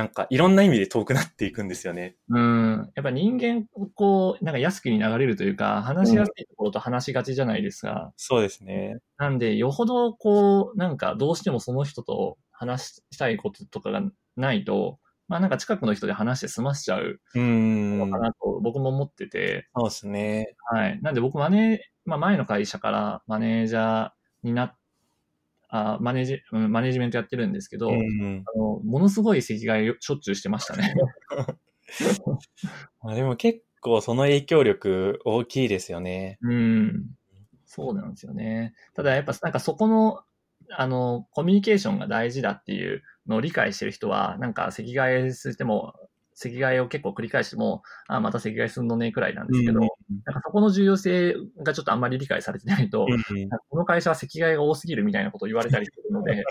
なんかいろんな意味で遠くなっていくんですよね。うん。やっぱ人間、こう、なんか安くに流れるというか、話しやすいところと話しがちじゃないですか。そうですね。なんで、よほど、こう、なんかどうしてもその人と話したいこととかがないと、まあなんか近くの人で話して済ましちゃううーん。のかなと僕も思ってて、そうですね。はい。なんで僕マネー、まあ前の会社からマネージャーになっあマネージ、うんマネージメントやってるんですけど、うん。あのものすごい席替えをしょっちゅうしてましたね。まあでも結構その影響力大きいですよね。うん。そうなんですよね。ただやっぱなんかそこの、あの、コミュニケーションが大事だっていうのを理解してる人は、なんか席替えしても、席替えを結構繰り返しても、あ、また席替えすんのねくらいなんですけど、うんなんかそこの重要性がちょっとあんまり理解されてないと、うんこの会社は席替えが多すぎるみたいなことを言われたりするので、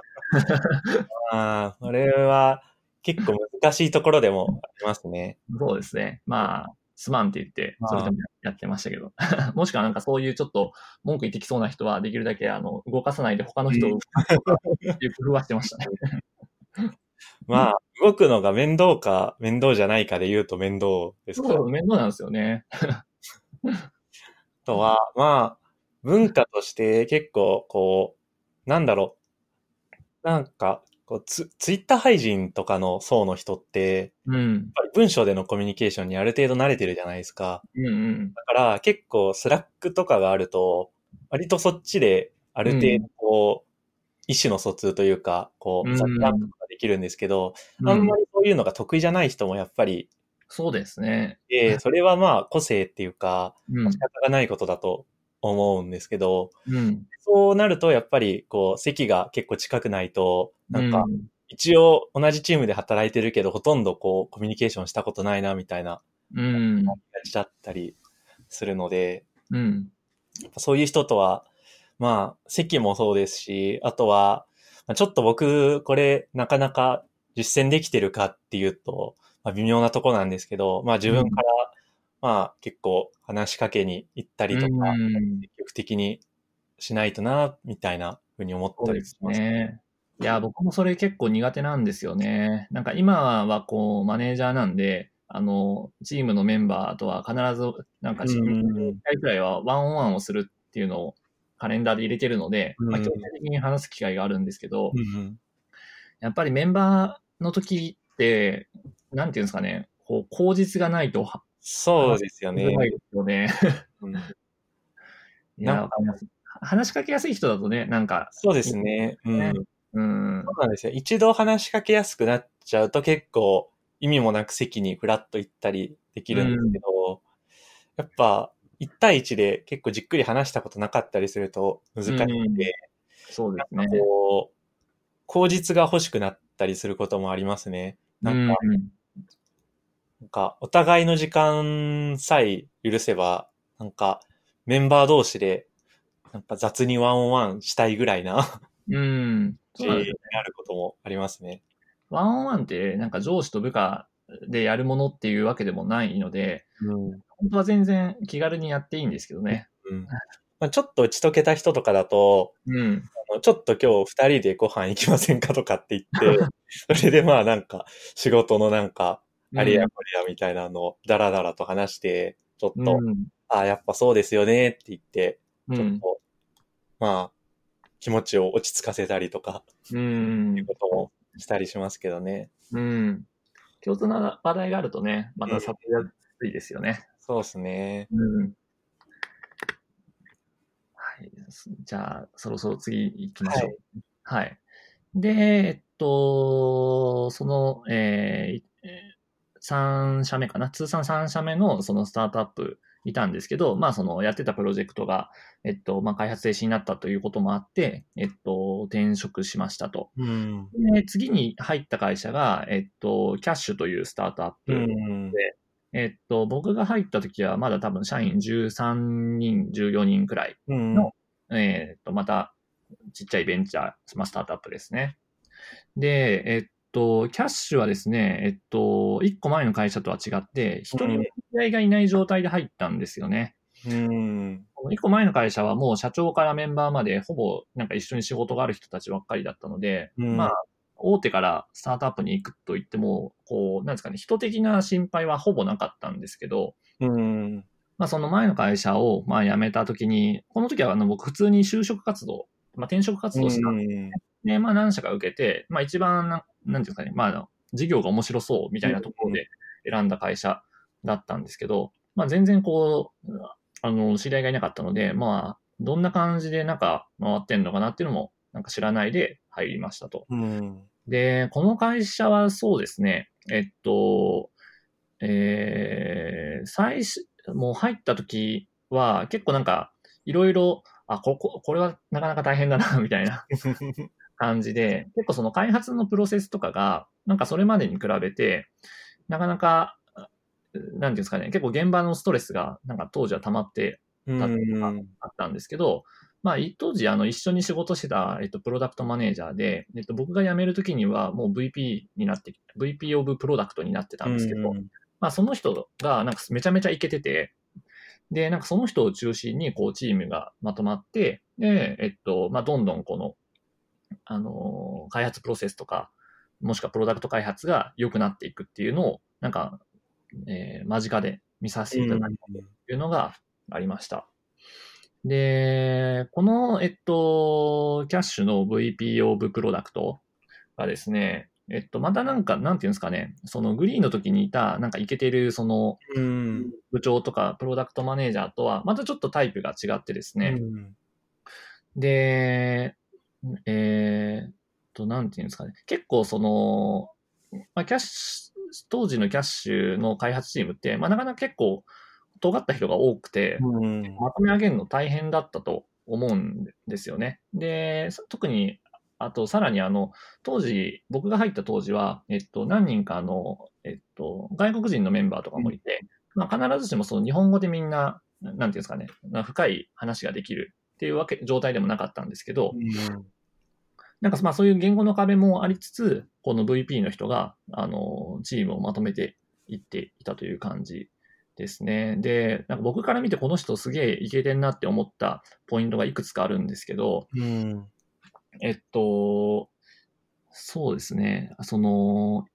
ああ、これは結構難しいところでもありますね。そうですね。まあ、すまんって言って、それでもやってましたけど。もしくはなんかそういうちょっと文句言ってきそうな人は、できるだけあの動かさないで他の人を動かすという工夫はしてましたね。まあ、動くのが面倒か面倒じゃないかで言うと面倒ですかう、面倒なんですよね。あ とは、まあ、文化として結構、こう、なんだろう。なんか、こうツツイッター配信とかの層の人って、うん。やっぱり文章でのコミュニケーションにある程度慣れてるじゃないですか。うんうん。だから結構スラックとかがあると、割とそっちである程度こう、意思の疎通というか、こう、うん雑談とかできるんですけど、うんあんまりそういうのが得意じゃない人もやっぱりそうですね。いて、それはまあ個性っていうか、うん仕。方がないことだと思うんですけど、うん。そうなるとやっぱりこう、席が結構近くないと、なんかう、一応同じチームで働いてるけど、ほとんどこう、コミュニケーションしたことないな、みたいな、うん。やっちゃったりするので、うん。そういう人とは、まあ、席もそうですし、あとは、まあちょっと僕、これ、なかなか実践できてるかっていうと、まあ、微妙なとこなんですけど、まあ自分から、まあ結構話しかけに行ったりとか、うん積極的にしないとな、みたいなふうに思ったりします。ね。いや、僕もそれ結構苦手なんですよね。なんか今はこう、マネージャーなんで、あの、チームのメンバーとは必ず、なんか、1うん回くらいはワンオンワンをするっていうのをカレンダーで入れてるので、まあ、うん強制的に話す機会があるんですけど、うんやっぱりメンバーの時って、なんていうんですかね、こう、口実がないとは、そうですよね。話しづ。らいですよね。話しかけやすい人だとね、なんか、そうですね。うん。ね。うん。そ、うなんですよ。一度話しかけやすくなっちゃうと結構意味もなく席にフラッと行ったりできるんですけど、やっぱ、1対1で結構じっくり話したことなかったりすると難しくて、うんそうですね。こう、口実が欲しくなったりすることもありますね。なんか、うんなんかお互いの時間さえ許せば、なんか、メンバー同士で、なんか雑にワンオンワンしたいぐらいな、うん。そうることもありますね。ワンオンワンってなんか上司と部下でやるものっていうわけでもないので、うん。本当は全然気軽にやっていいんですけどね。うんまあ、ちょっと打ち解けた人とかだと、うん。あのちょっと今日二人でご飯行きませんかとかって言って、それでまあなんか仕事のなんか、あれやこれやみたいなのをダラダラと話して、ちょっと、うん。ああ、やっぱそうですよねって言って、うん。ちょっと、まあ、気持ちを落ち着かせたりとか、うんいうこともしたりしますけどね。うん。共通な話題があるとね、また撮影やすいですよね。そうですね。うん。はい。じゃあ、そろそろ次行きましょう。はい。で、えっと、その、えー、3社目かな？通算3社目のそのスタートアップいたんですけど、まあそのやってたプロジェクトが、えっと、まあ開発停止になったということもあって、えっと、転職しましたと。うん。で、次に入った会社が、えっと、キャッシュというスタートアップ。うん。えっと、僕が入った時はまだ多分社員13人、14人くらい。うん。のえっと、またちっちゃいベンチャー、まあ、スタートアップですね。で、えっと、キャッシュはですね、えっと、1個前の会社とは違って、一人も知いがいない状態で入ったんですよね。うん。この1個前の会社はもう社長からメンバーまでほぼなんか一緒に仕事がある人たちばっかりだったので、うんまあ、大手からスタートアップに行くと言っても、こう、なんですかね、人的な心配はほぼなかったんですけど、うん。まあ、その前の会社を、まあ、辞めたときに、この時はあの僕普通に就職活動、まあ、転職活動したんで、で、まあ、何社か受けて、まあ、一番な、なんていうんですかね、まあ、事業が面白そうみたいなところで選んだ会社だったんですけど、まあ、全然こう、あの、知り合いがいなかったので、まあ、どんな感じでなんか回ってんのかなっていうのも、なんか知らないで入りましたと。うん。で、この会社はそうですね、えっと、えー、最初、もう入った時は結構なんか、いろいろ、あ、ここ、これはなかなか大変だな、みたいな 感じで、結構その開発のプロセスとかが、なんかそれまでに比べて、なかなか、なんていうんですかね、結構現場のストレスが、なんか当時は溜まってうん。だっていうのがあったんですけど、まあ、い当時、あの、一緒に仕事してた、えっと、プロダクトマネージャーで、えっと、僕が辞めるときには、もう VP になって、VP オブプロダクトになってたんですけど、まあ、その人が、なんかめちゃめちゃイケてて、で、なんかその人を中心に、こう、チームがまとまって、で、えっと、まあ、どんどんこの、あのー開発プロセスとか、もしくはプロダクト開発が良くなっていくっていうのを、なんか、えー間近で見させていただいたというのがありました。で、この、えっと、キャッシュの VP オブプロダクトがですね、えっと、またなんか、なんていうんですかね、そのグリーンの時にいた、なんかイケてる、その、うん。部長とかプロダクトマネージャーとは、またちょっとタイプが違ってですね。うんで、えーっと、なんていうんですかね。結構その、まあ、キャッシュ、当時のキャッシュの開発チームって、まあ、なかなか結構尖った人が多くて、うん。まとめ上げるの大変だったと思うんですよね。で、特に、あと、さらにあの、当時、僕が入った当時は、えっと、何人かあの、えっと、外国人のメンバーとかもいて、まあ、必ずしもその日本語でみんな、なんていうんですかね、深い話ができるっていうわけ、状態でもなかったんですけど、なんかまあそういう言語の壁もありつつ、この VP の人が、あの、チームをまとめていっていたという感じですね。で、なんか僕から見てこの人すげえいけてんなって思ったポイントがいくつかあるんですけど、うん。えっと、そうですね、その、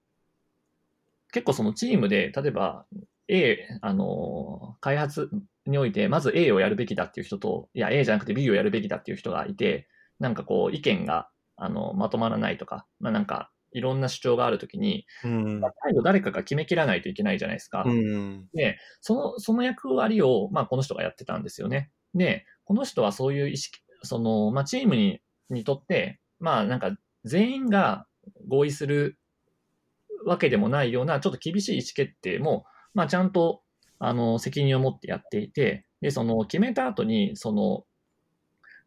結構そのチームで、例えば A、あの、開発において、まず A をやるべきだっていう人と、いや A じゃなくて B をやるべきだっていう人がいて、なんかこう意見が、あの、まとまらないとか、まあなんか、いろんな主張があるときに、うん。最後誰かが決めきらないといけないじゃないですか。うん。で、その、その役割を、まあ、この人がやってたんですよね。で、この人はそういう意識、その、まあ、チームに、にとって、まあ、なんか、全員が合意するわけでもないような、ちょっと厳しい意思決定も、まあ、ちゃんと、あの、責任を持ってやっていて、で、その、決めた後に、その、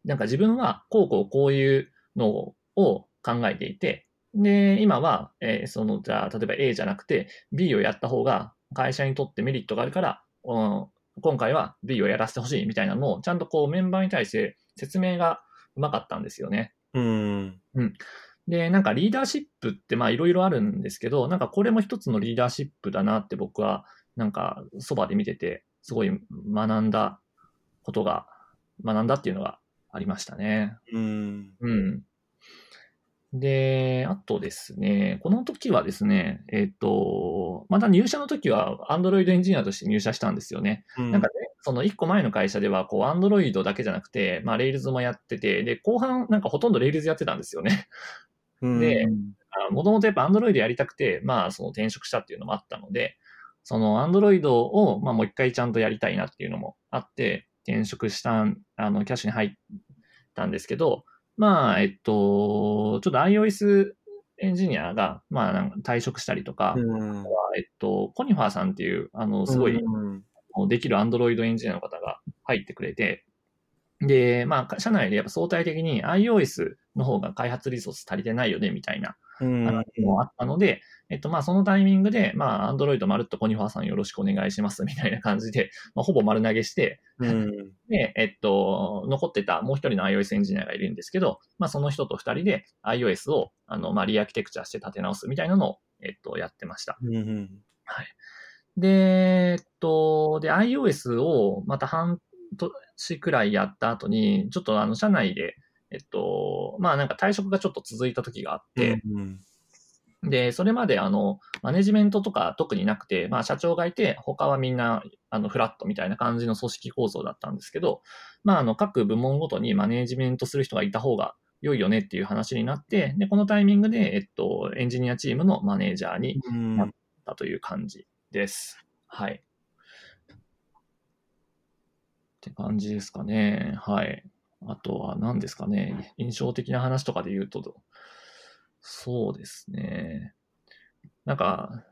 なんか自分は、こうこうこういうのを考えていて、で、今は、えーその、じゃあ、例えば A じゃなくて B をやった方が会社にとってメリットがあるから、うん、今回は B をやらせてほしいみたいなのを、ちゃんとこうメンバーに対して説明がうまかったんですよね。うん。で、なんかリーダーシップってまあいろいろあるんですけど、なんかこれも一つのリーダーシップだなって僕はなんかそばで見てて、すごい学んだことが、学んだっていうのがありましたね。うん。うん。で、あとですね、この時はですね、えっ、と、また入社の時は Android エンジニアとして入社したんですよね。うんなんかね、その一個前の会社では、こう、Android だけじゃなくて、まあ、Rails もやってて、で、後半なんかほとんど Rails やってたんですよね。でもともとやっぱ Android やりたくて、まあ、その転職したっていうのもあったので、その Android を、まあ、もう一回ちゃんとやりたいなっていうのもあって、転職した、あの、キャッシュに入ったんですけど、まあ、えっと、ちょっと iOS エンジニアが、まあ、なんか退職したりとか、うん。えっと、コニファーさんっていう、あの、すごい、うんできる Android エンジニアの方が入ってくれて、で、まあ、社内でやっぱ相対的に iOS の方が開発リソース足りてないよね、みたいなうん。話もあったので、えっと、まあ、そのタイミングで、まあ、Android まるっとコニファーさんよろしくお願いします、みたいな感じで、まあ、ほぼ丸投げして、うん。で、えっと、残ってたもう一人の iOS エンジニアがいるんですけど、まあ、その人と二人で iOS を、あの、まあ、リアーキテクチャして立て直すみたいなのを、えっと、やってました。うん。はい。で、えっと、で、iOS をまた半年くらいやった後に、ちょっとあの、社内で、えっと、まあなんか退職がちょっと続いた時があって、うん。で、それまであの、マネジメントとか特になくて、まあ社長がいて、他はみんな、あの、フラットみたいな感じの組織構造だったんですけど、まああの、各部門ごとにマネジメントする人がいた方が良いよねっていう話になって、で、このタイミングで、えっと、エンジニアチームのマネージャーにうん。だという感じです。はい。って感じですかね。はい。あとは何ですかね。印象的な話とかで言うと、そうですね。なんか、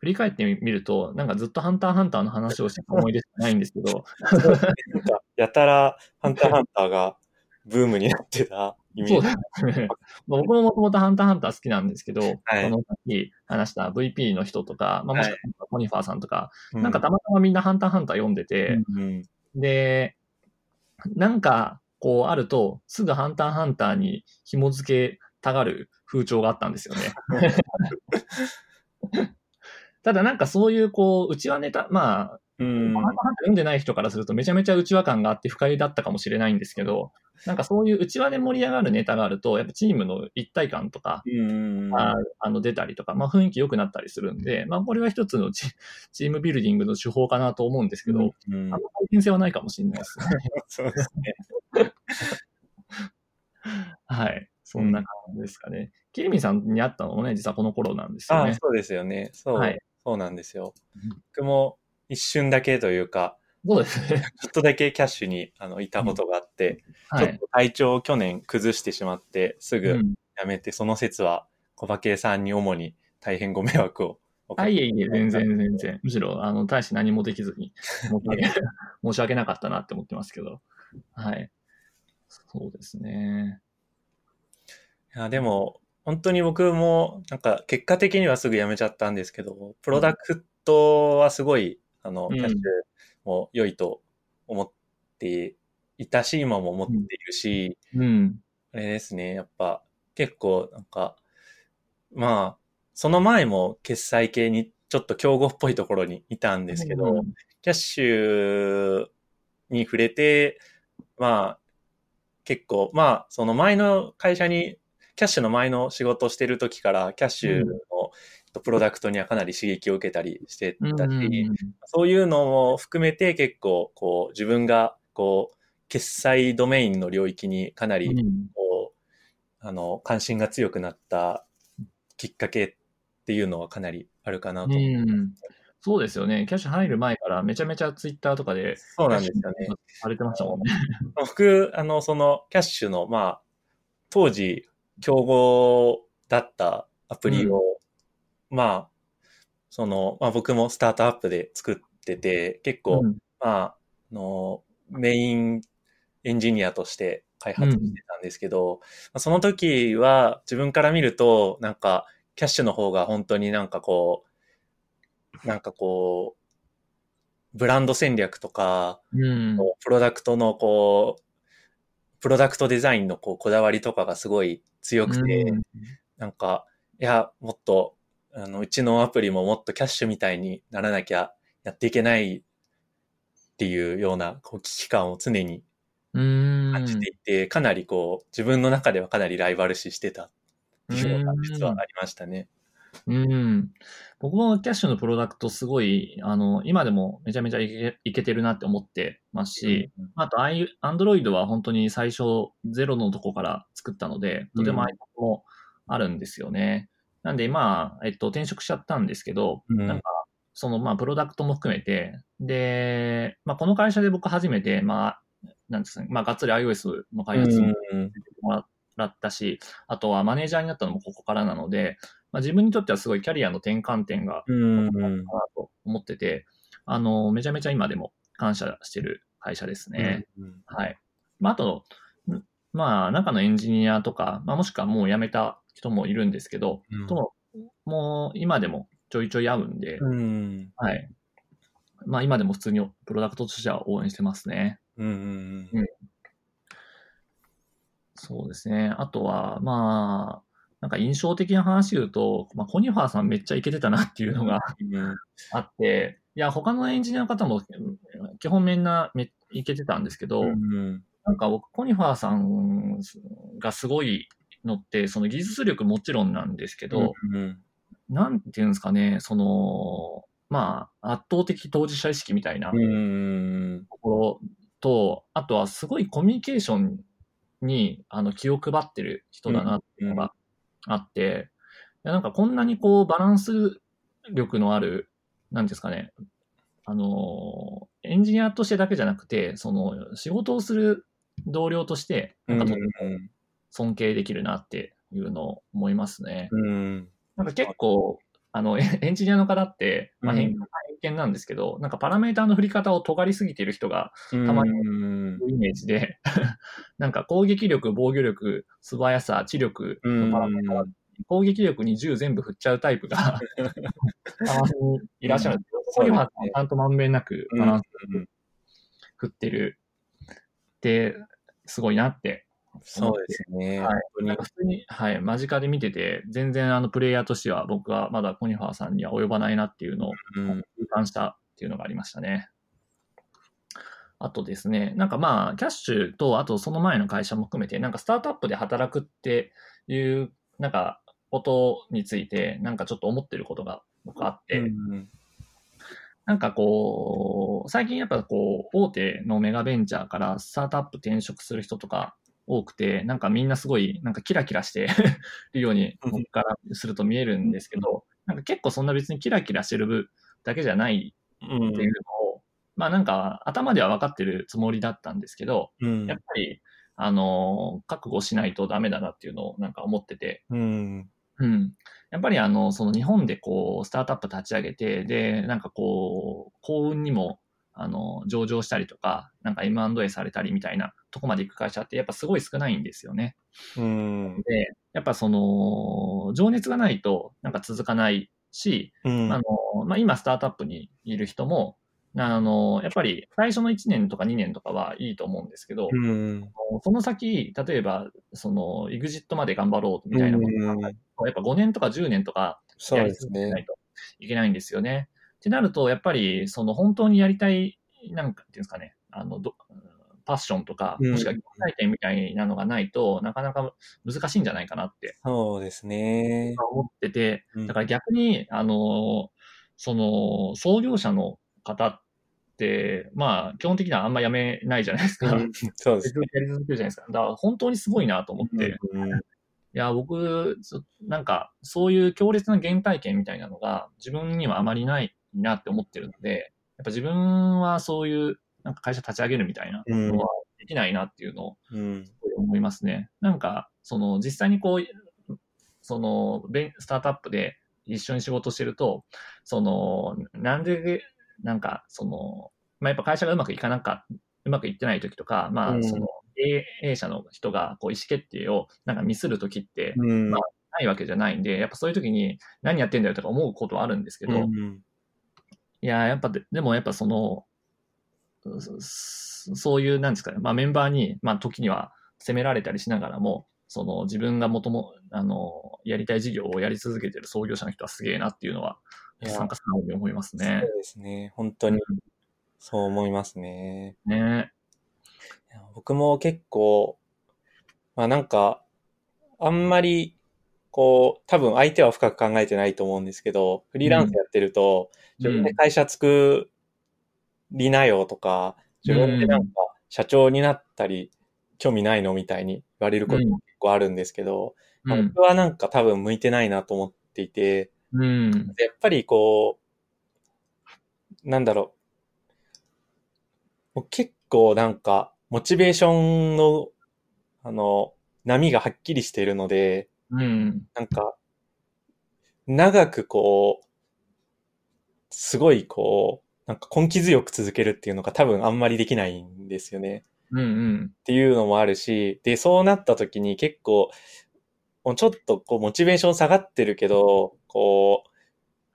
振り返ってみると、なんかずっとハンターハンターの話をしてた思い出しかないんですけど、やたら、ハンターハンターがブームになってたイメそうージ。ですね。まあ僕ももともとハンターハンター好きなんですけど、はいこのさっき話した VP の人とか、まあ、もしくはコニファーさんとか、うなんか、たまたまみんなハンターハンター読んでて、うん。で、なんか、こうあると、すぐハンターハンターに紐付けたがる風潮があったんですよね。ただなんかそういう、こう、内輪ネタ、まあ、うん。ハンターハンター読んでない人からするとめちゃめちゃ内輪感があって不快だったかもしれないんですけど、なんかそういう内輪で盛り上がるネタがあると、やっぱチームの一体感とか、うん。ああの出たりとか、まあ雰囲気良くなったりするんで、まあこれは一つのチチームビルディングの手法かなと思うんですけど、うんあんま大変性はないかもしれないですね。そうですね。はい。そんな感じですかね。キリミンさんに会ったのもね、実はこの頃なんですよね。あそうですよね。そう、はいそうなんですようん。僕も一瞬だけというか、そうですね。ちょっとだけキャッシュにあのいたことがあって、はい。ちょっと体調を去年崩してしまって、すぐうんやめて、その説は小馬圭さんに主に大変ご迷惑をおかあ、けいえいえ、全然全然。むしろ、あの、大して何もできずに、申し訳 申し訳なかったなって思ってますけど。はい。そうですね。いや、でも、本当に僕も、なんか、結果的にはすぐ辞めちゃったんですけど、プロダクトはすごい、あの、うん。キャッシュも良いと思っていたし、今も思っているし、うん。あれですね、やっぱ、結構、なんか、まあ、その前も決済系にちょっと競合っぽいところにいたんですけど、うん。キャッシュに触れて、まあ、結構、まあ、その前の会社に、キャッシュの前の仕事をしてる時から、キャッシュの、プロダクトにはかなり刺激を受けたりしてたし、うんそういうのも含めて結構、こう、自分が、こう、決済ドメインの領域にかなり、うんこう、あの、関心が強くなったきっかけっていうのはかなりあるかなと。うん。そうですよね。キャッシュ入る前からめちゃめちゃツイッターとかで、そうなんですよね。されてましたもんね。僕、あの、その、キャッシュの、まあ、当時、競合だったアプリを、まあ、その、まあ僕もスタートアップで作ってて、結構、うん。まあ、あの、メインエンジニアとして開発してたんですけど、まあその時は自分から見ると、なんか、キャッシュの方が本当になんかこう、なんかこう、ブランド戦略とか、うん。プロダクトのこう、プロダクトデザインのこうこだわりとかがすごい強くて、うん。なんか、いや、もっと、あの、うちのアプリももっとキャッシュみたいにならなきゃやっていけないっていうようなこう危機感を常にうん。感じていて、かなりこう、自分の中ではかなりライバル視してたっていうのが実はありましたね。うん。僕もキャッシュのプロダクトすごい、あの、今でもめちゃめちゃいけいけてるなって思ってますし、うんあと、アンドロイドは本当に最初ゼロのとこから作ったので、とても愛着もあるんですよね。なんで、まあ、えっと、転職しちゃったんですけど、うん。なんか、その、まあ、プロダクトも含めて、で、まあ、この会社で僕初めて、まあ、なんですかね、まあ、がっつり iOS の開発もうん。もらったし、あとはマネージャーになったのもここからなので、まあ、自分にとってはすごいキャリアの転換点がうん。ここかなと思ってて、あの、めちゃめちゃ今でも感謝してる会社ですね。うんはい。まあ、あと、んまあ、中のエンジニアとか、まあ、もしくはもう辞めた人もいるんですけど、うんとも、もう今でもちょいちょい会うんで、うんはい。まあ、今でも普通にプロダクトとしては応援してますね。うんうんそうですね。あとは、まあ、なんか印象的な話言うと、まあ、コニファーさんめっちゃイケてたなっていうのがうんあって、いや、他のエンジニアの方もうん基本みんなめイケてたんですけど、うんなんか僕、コニファーさんがすごいのって、その技術力もちろんなんですけど、うんなんていうんですかね、その、まあ、圧倒的当事者意識みたいなうんところと、あとはすごいコミュニケーションにあの気を配ってる人だなっていうのがあって、いやなんかこんなにこうバランス力のある、なんですかね、あの、エンジニアとしてだけじゃなくて、その仕事をする同僚として、なんかとても尊敬できるなっていうのを思いますね。うん。なんか結構、あの、エエンジニアの方って、まあ、うん。偏偏見なんですけど、なんかパラメーターの振り方を尖りすぎている人がたまにうん。イメージで、なんか攻撃力、防御力、素早さ、知力のパラメーター攻撃力に10全部振っちゃうタイプがたまにいらっしゃる。ん。ですけど、そこにはちゃんとまんべんなくバランス振ってる。って、すごいなって。そうですね。はい本当に普通に、はい、間近で見てて、全然あのプレイヤーとしては僕はまだコニファーさんには及ばないなっていうのをうん痛感したっていうのがありましたね。あとですね、なんかまあ、キャッシュと、あとその前の会社も含めて、なんかスタートアップで働くっていう、なんか、ことについて、なんかちょっと思ってることが僕あって、うんなんかこう、最近やっぱこう、大手のメガベンチャーからスタートアップ転職する人とか多くて、なんかみんなすごい、なんかキラキラして るように、僕からすると見えるんですけど、なんか結構そんな別にキラキラしてるだけじゃないうんっていうのを、まあなんか頭では分かってるつもりだったんですけど、うん。やっぱり、あの、覚悟しないとダメだなっていうのをなんか思ってて、うん。うん。やっぱりあの、その日本でこう、スタートアップ立ち上げて、で、なんかこう、幸運にも、あの、上場したりとか、なんか M&A されたりみたいなとこまで行く会社ってやっぱすごい少ないんですよね。うんで、やっぱその、情熱がないとなんか続かないし、うんあの、まあ、今スタートアップにいる人も、あの、やっぱり最初の1年とか2年とかはいいと思うんですけど、うんその先、例えば、その、エグジットまで頑張ろうみたいなことを考えるとやっぱ5年とか10年とかやり続けなねい。といけないんですよね。ってなると、やっぱり、その本当にやりたい、なんかっていうんですかね、あの、どパッションとか、うん。もしくは体験みたいなのがないとなかなか難しいんじゃないかなって。そうですね。思ってて、うん。だから逆に、あの、その、創業者の方って、まあ、基本的にはあんま辞めないじゃないですか。うん。そうですずっとやり続けるじゃないですか。だから本当にすごいなと思って、うんいや、僕、そなんか、そういう強烈な原体験みたいなのが自分にはあまりないなって思ってるので、やっぱ自分はそういう、なんか会社立ち上げるみたいなのはできないなっていうのをうん。思いますね。なんか、その、実際にこう、その、ベンスタートアップで、一緒に仕事してると、その、なんで、なんか、その、まあ、やっぱ会社がうまくいかなかうまくいってない時とか、まあ、その、経営者の人がこう意思決定をなんかミスる時って、うん、まあ、ないわけじゃないんで、やっぱそういう時に何やってんだよとか思うことはあるんですけど、うん、いや、やっぱで、でもやっぱその、そういう、なんですかね、まあメンバーに、まあ時には責められたりしながらも、その自分がもとも、あの、やりたい事業をやり続けてる創業者の人はすげえなっていうのは、参加するのに思いますね。そうですね。本当に、そう思いますね。ね僕も結構、まあなんか、あんまり、こう、多分相手は深く考えてないと思うんですけど、フリーランスやってると、自分で会社作りなよとか、自分でなんか社長になったり、興味ないのみたいに言われることも結構あるんですけど、まあ、僕はなんか多分向いてないなと思っていて、うん、やっぱりこう、なんだろう、結構なんか、モチベーションの、あの、波がはっきりしているので、うん。なんか、長くこう、すごいこう、なんか根気強く続けるっていうのが多分あんまりできないんですよね。うんうん。っていうのもあるし、で、そうなった時に結構、ちょっとこう、モチベーション下がってるけど、こ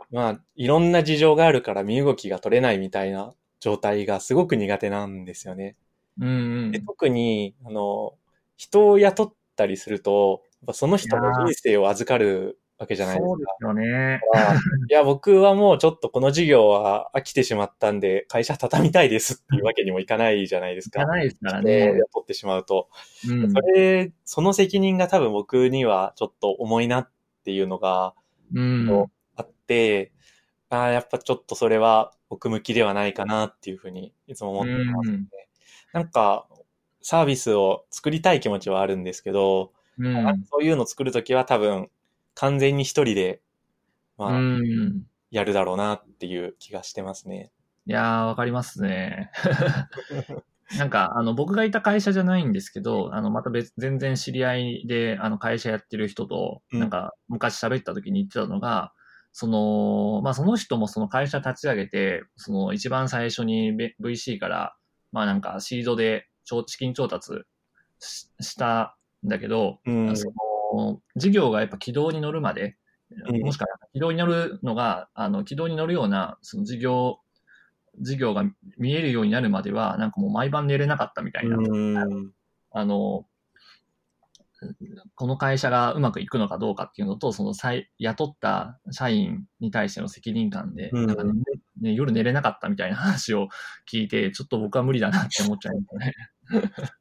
う、まあ、いろんな事情があるから身動きが取れないみたいな状態がすごく苦手なんですよね。うんうん、で特に、あの、人を雇ったりすると、その人の人生を預かるわけじゃないですか。そうですよね。いや、僕はもうちょっとこの事業は飽きてしまったんで、会社畳みたいですっていうわけにもいかないじゃないですか。いかないですからね。雇ってしまうと。うん、それ、その責任が多分僕にはちょっと重いなっていうのが、うん、あって、あやっぱちょっとそれは僕向きではないかなっていうふうにいつも思ってますね。うんなんか、サービスを作りたい気持ちはあるんですけど、うん、そういうのを作るときは多分、完全に一人で、まあ、うん、やるだろうなっていう気がしてますね。いやー、わかりますね。なんか、あの、僕がいた会社じゃないんですけど、あの、また別、全然知り合いで、あの、会社やってる人と、なんか、昔喋った時に言ってたのが、その、まあ、その人もその会社立ち上げて、その一番最初に VC からまあなんかシードで資金調達したんだけど、うん、その事業がやっぱ軌道に乗るまで、もしくは軌道に乗るのが、あの、軌道に乗るような、その事業、事業が見えるようになるまでは、なんかもう毎晩寝れなかったみたいな。あの、この会社がうまくいくのかどうかっていうのと、その雇った社員に対しての責任感で、なんかね、ね、夜寝れなかったみたいな話を聞いて、ちょっと僕は無理だなって思っちゃいましたね。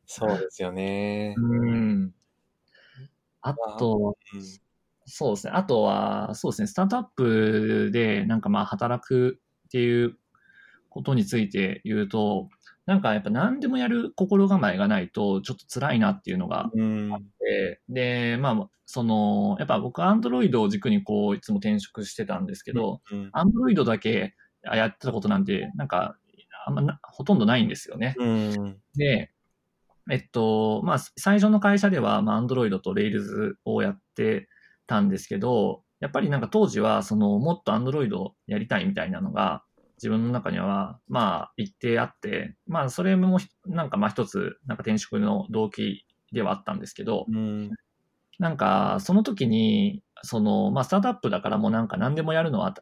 そうですよね。うん。あと、うん、そうですね。あとは、そうですね、スタートアップでなんかまあ働くっていうことについて言うと、なんかやっぱ何でもやる心構えがないとちょっと辛いなっていうのがあって、で、まあ、その、やっぱ僕アンドロイドを軸にこういつも転職してたんですけど、アンドロイドだけやってたことなんて、なんか、あんまな、ほとんどないんですよね。で、えっと、まあ、最初の会社では、まあ、アンドロイドとレイルズをやってたんですけど、やっぱりなんか当時は、その、もっとアンドロイドやりたいみたいなのが、自分の中には、まあ、一定あって、まあ、それも、なんか、まあ、一つ、なんか転職の動機ではあったんですけど、うん、なんか、その時に、その、まあ、スタートアップだからもうなんか何でもやるのは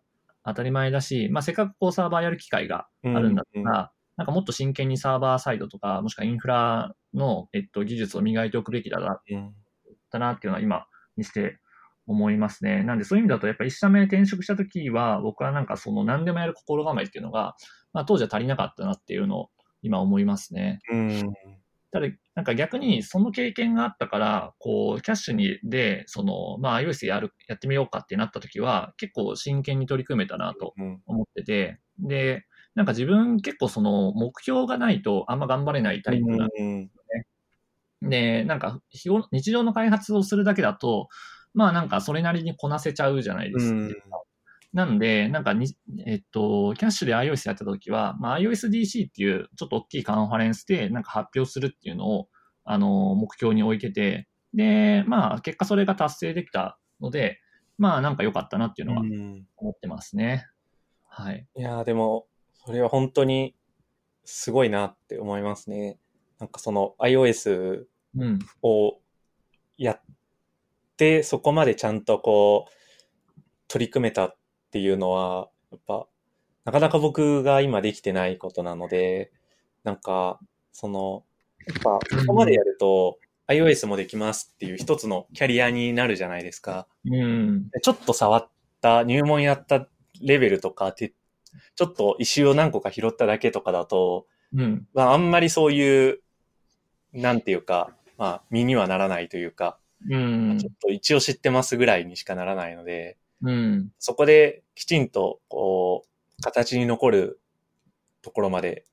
当たり前だし、まあ、せっかくこうサーバーやる機会があるんだったら、なんかもっと真剣にサーバーサイドとか、もしくはインフラの、えっと、技術を磨いておくべきだな、うん、だなっていうのは今にして思いますね。なんでそういう意味だと、やっぱ一社目転職した時は、僕はなんかその何でもやる心構えっていうのが、まあ当時は足りなかったなっていうのを今思いますね。うん。ただ、なんか逆にその経験があったから、こう、キャッシュにで、その、まあ iOS やる、やってみようかってなった時は、結構真剣に取り組めたなと思ってて、うん、で、なんか自分結構その目標がないとあんま頑張れないタイプなんですよね。うん、で、なんか日常の開発をするだけだと、まあなんかそれなりにこなせちゃうじゃないですか。うん、なんで、なんかに、えっと、キャッシュで iOS やってた時は、まあ iOSDC っていうちょっと大きいカンファレンスでなんか発表するっていうのを、あの、目標に置いてて、で、まあ結果それが達成できたので、まあなんか良かったなっていうのはうん思ってますね。はい。いやーでも、それは本当にすごいなって思いますね。なんかその iOS うん。をやって、そこまでちゃんとこう、取り組めたっていうのは、やっぱ、なかなか僕が今できてないことなので、なんか、その、やっぱ、そこまでやると、iOS もできますっていう一つのキャリアになるじゃないですか。うん。でちょっと触った、入門やったレベルとかって、ちょっと石を何個か拾っただけとかだと、うん。まあ、あんまりそういう、なんていうか、まあ、身にはならないというか、うんちょっと一応知ってますぐらいにしかならないので、うん。そこできちんと、こう、形に残るところまで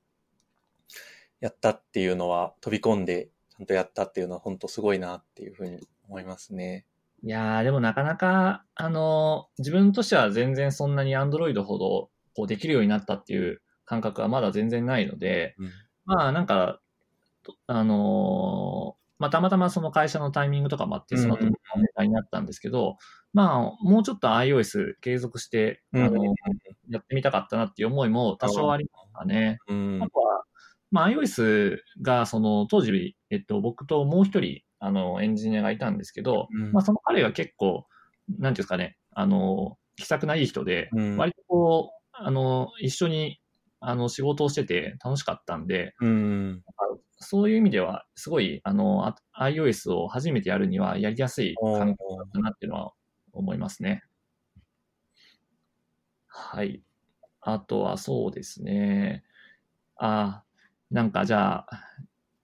やったっていうのは、飛び込んでちゃんとやったっていうのは本当すごいなっていうふうに思いますね。いやー、でもなかなか、あのー自分としては全然そんなに Android ほどこうできるようになったっていう感覚はまだ全然ないので、うん。まあなんか、とあのーまあたまたまその会社のタイミングとかもあって、その後うんうんネタになったんですけど、まあもうちょっと iOS 継続して、あのーやってみたかったなっていう思いも多少ありますかね。うんあ。とは、まあ、iOS が、その、当時、えっと、僕ともう一人、あの、エンジニアがいたんですけど、うんまあ、その彼が結構、なんていうんですかね、あの、気さくないい人で、うん割とこう、あの、一緒に、あの、仕事をしてて楽しかったんで、うん。そういう意味では、すごい、あの、あ iOS を初めてやるにはやりやすい環境だったなっていうのは思いますね。はい。あとはそうですね。あなんかじゃあ、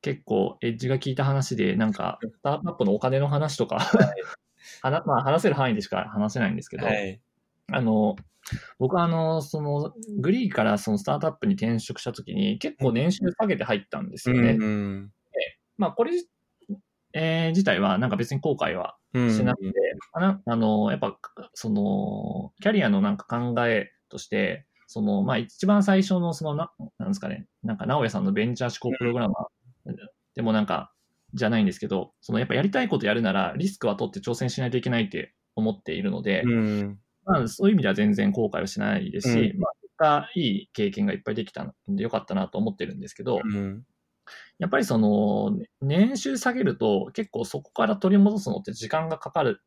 結構エッジが効いた話で、なんか、スタートアップのお金の話とか、はな まあ、話せる範囲でしか話せないんですけど、はい。あの、僕はあの、その、グリーからそのスタートアップに転職したときに、結構年収下げて入ったんですよね。うん。まあ、これ、えー自体はなんか別に後悔はうん。しなくて、あなあの、やっぱ、その、キャリアのなんか考えとして、その、まあ、一番最初の、そのな、なんですかね、なんか、直哉さんのベンチャー思考プログラマーでもなんか、じゃないんですけど、その、やっぱやりたいことやるなら、リスクは取って挑戦しないといけないって思っているので、うん。まあ、そういう意味では全然後悔はしないですし、うんまあ、いい経験がいっぱいできたんでよかったなと思ってるんですけど、うん。やっぱりその、年収下げると結構そこから取り戻すのって時間がかかる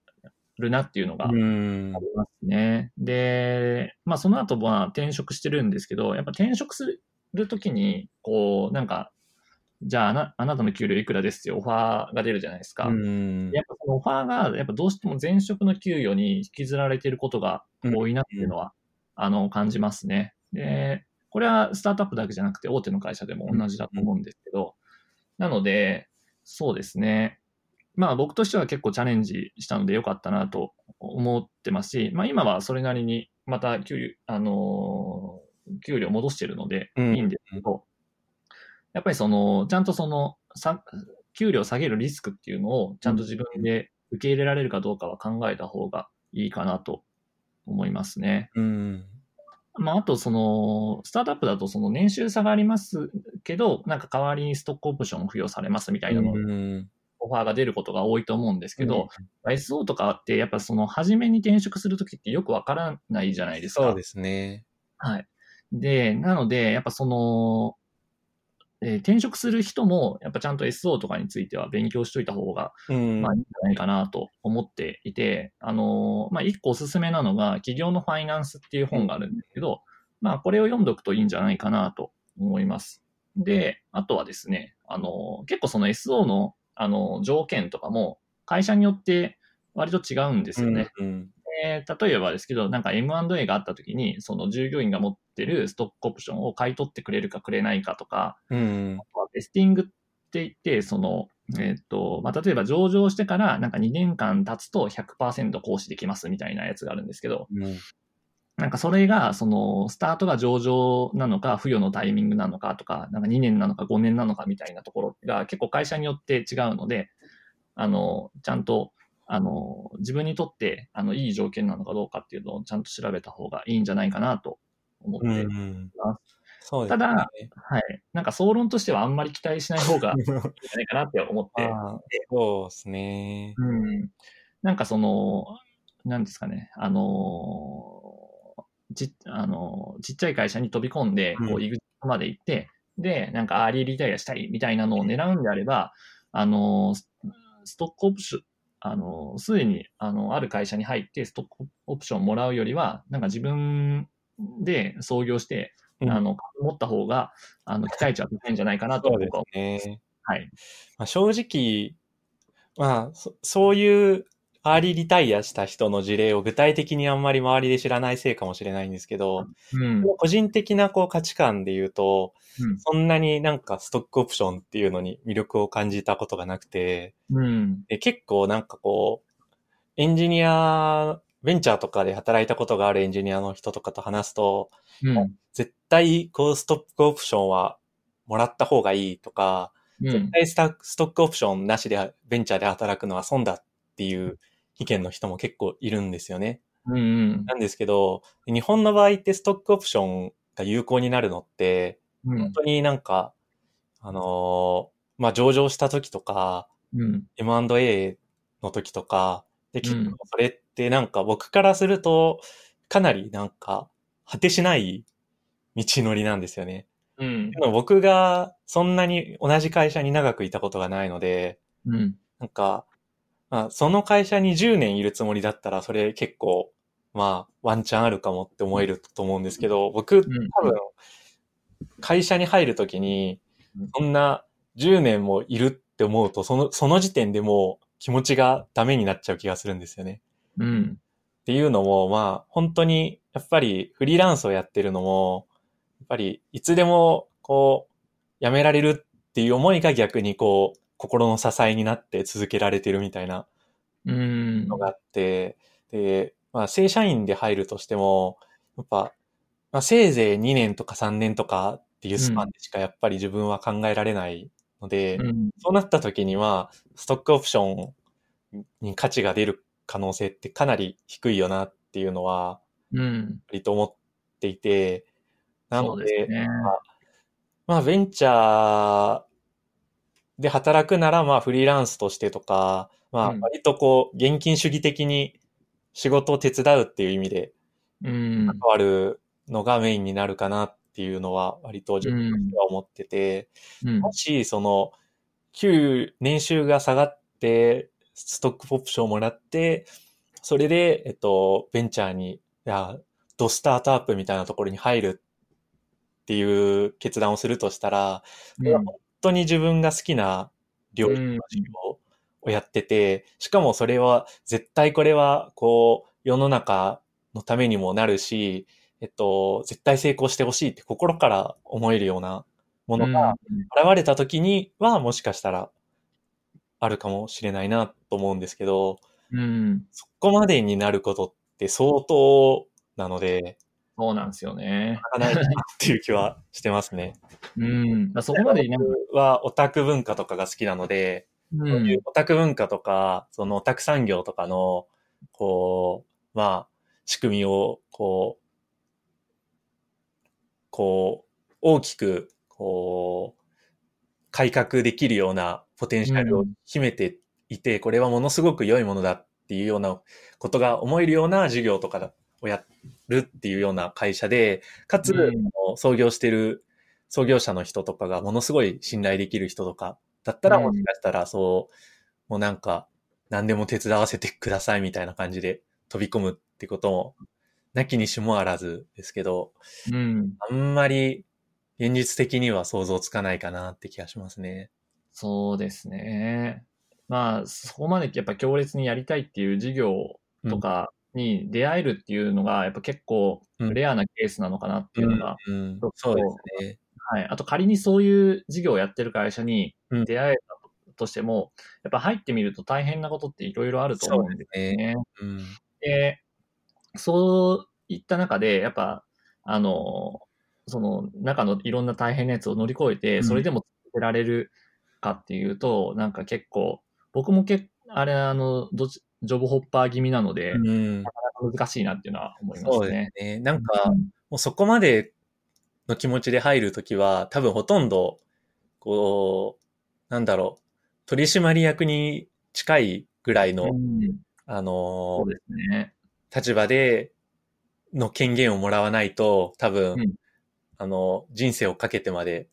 なっていうのがありうん。ますね。で、まあその後は転職してるんですけど、やっぱ転職するときに、こう、なんか、じゃああなあなたの給料いくらですってオファーが出るじゃないですか。うん。やっぱそのオファーが、やっぱどうしても前職の給与に引きずられていることが多いなっていうのは、あの、感じますね。で、これはスタートアップだけじゃなくて大手の会社でも同じだと思うんですけど、なので、そうですね。まあ僕としては結構チャレンジしたのでよかったなと思ってますし、まあ今はそれなりにまた給料、あのー給料戻してるのでうんいいんですけど、やっぱりその、ちゃんとその、さ給料下げるリスクっていうのをちゃんと自分で受け入れられるかどうかは考えた方がいいかなと思いますね。うん。まあ、あと、その、スタートアップだと、その年収差がありますけど、なんか代わりにストックオプションを付与されますみたいなの、うん。オファーが出ることが多いと思うんですけど、SO とかって、やっぱその、初めに転職するときってよくわからないじゃないですか。そうですね。はい。で、なので、やっぱその、えー転職する人も、やっぱちゃんと SO とかについては勉強しといた方が、うん。まあいいんじゃないかなと思っていて、あのーまあ一個おすすめなのが、企業のファイナンスっていう本があるんですけど、まあこれを読んどくといいんじゃないかなと思います。で、あとはですね、あのー結構その SO の、あのー条件とかも、会社によって割と違うんですよね。うん。えー例えばですけど、なんか M&A があった時に、その従業員が持ってるストックオプションを買い取ってくれるかくれないかとか、うん。あとはベスティングって言って、その、えっ、と、まあ、例えば上場してからなんか2年間経つと100%行使できますみたいなやつがあるんですけど、うん。なんかそれが、その、スタートが上場なのか、付与のタイミングなのかとか、なんか2年なのか5年なのかみたいなところが結構会社によって違うので、あの、ちゃんと、あの、自分にとって、あの、いい条件なのかどうかっていうのをちゃんと調べた方がいいんじゃないかなと思ってういんます。そうですね。ただはい。なんか総論としてはあんまり期待しない方がいいんじゃないかなって思って、そうですね。うん。なんかその、なんですかね、あのーち、あのーちっちゃい会社に飛び込んで、こうんう、イグジットまで行って、で、なんかアーリーリタイアしたいみたいなのを狙うんであれば、あのストックオプション、あのーすでに、あの、ある会社に入ってストックオプションもらうよりは、なんか自分で創業して、うんあの、持った方が、あの、期待値は高いんじゃないかなと そうで僕は、すね。はい。まあ、正直、まあそ、そういうアーリーリタイアした人の事例を具体的にあんまり周りで知らないせいかもしれないんですけど、うん。個人的なこう価値観で言うと、うんそんなになんかストックオプションっていうのに魅力を感じたことがなくて、うん。で結構なんかこう、エンジニア、ベンチャーとかで働いたことがあるエンジニアの人とかと話すと、うん。絶対こうストックオプションはもらった方がいいとか、うん。絶対ストックオプションなしでベンチャーで働くのは損だっていう意見の人も結構いるんですよね。うん。なんですけど、日本の場合ってストックオプションが有効になるのって、うん本。当になんか、あのーまあ、上場した時とか、うん。M&A の時とか、で、結うん構それってなんか僕からすると、かなりなんか、果てしない道のりなんですよね。うん。でも僕がそんなに同じ会社に長くいたことがないので、うん。なんか、まあ、その会社に10年いるつもりだったら、それ結構、まあ、ワンチャンあるかもって思えると思うんですけど、僕、多分、会社に入るときにうん、そんな10年もいるって思うと、その、その時点でもう気持ちがダメになっちゃう気がするんですよね。うん。っていうのも、まあ、本当に、やっぱりフリーランスをやってるのも、やっぱりいつでも、こう、辞められるっていう思いが逆にこう、心の支えになって続けられてるみたいなうん。のがあって、で、まあ、正社員で入るとしても、やっぱ、まあ、せいぜい2年とか3年とかっていうスパンでしかやっぱり自分は考えられないので、うん。そうなった時には、ストックオプションに価値が出る可能性ってかなり低いよなっていうのは、うん。割と思っていて、なそので、うですね。まあ、ベンチャーで働くなら、まあ、フリーランスとしてとか、まあ、うん。割とこう、現金主義的に仕事を手伝うっていう意味でうん。関わるのがメインになるかなっていうのは、割と自分としては思ってて、うん。もし、その、給、年収が下がって、ストックオプションをもらって、それで、えっと、ベンチャーに、いや、ドスタートアップみたいなところに入るっていう決断をするとしたら、それは本当に自分が好きな領域のをやってて、しかもそれは絶対これは、こう、世の中のためにもなるし、えっと、絶対成功してほしいって心から思えるようなものが現れた時にはもしかしたらあるかもしれないなと思うんですけど、うん。そこまでになることって相当なので、そうなんですよね。なかないなっていう気はしてますね。うん。だそこまで僕はオタク文化とかが好きなので、う。そういうんオタク文化とか、そのオタク産業とかの、こう、まあ、仕組みを、こう、こう、大きく、こう、改革できるようなポテンシャルを秘めていて、これはものすごく良いものだっていうようなことが思えるような授業とかをやるっていうような会社で、かつ、うん創業してる創業者の人とかがものすごい信頼できる人とかだったら、うんもしかしたらそう、もうなんか、何でも手伝わせてくださいみたいな感じで飛び込むってことも、なきにしもあらずですけど、うん。あんまり現実的には想像つかないかなって気がしますね。そうですね。まあ、そこまでやっぱ強烈にやりたいっていう授業とかに出会えるっていうのが、やっぱ結構うんレアなケースなのかなっていうのが、うんうんちょっとそうですね。はい。あと仮にそういう事業をやってる会社にうん出会えたとしても、やっぱ入ってみると大変なことっていろいろあると思うんですよね。うん。で、そういった中で、やっぱ、あの、その中のいろんな大変なやつを乗り越えて、うんそれでも続けられるかっていうと、なんか結構、僕もけあれ、あの、どっちジョブホッパー気味なので、うんなかなか難しいなっていうのは思いまそうですね。すね。なんか、もうそこまでの気持ちで入るときは、多分ほとんど、こう、なんだろう、取締役に近いぐらいのうんあのね。立場での権限をもらわないと、多分、うんあの、人生をかけてまで、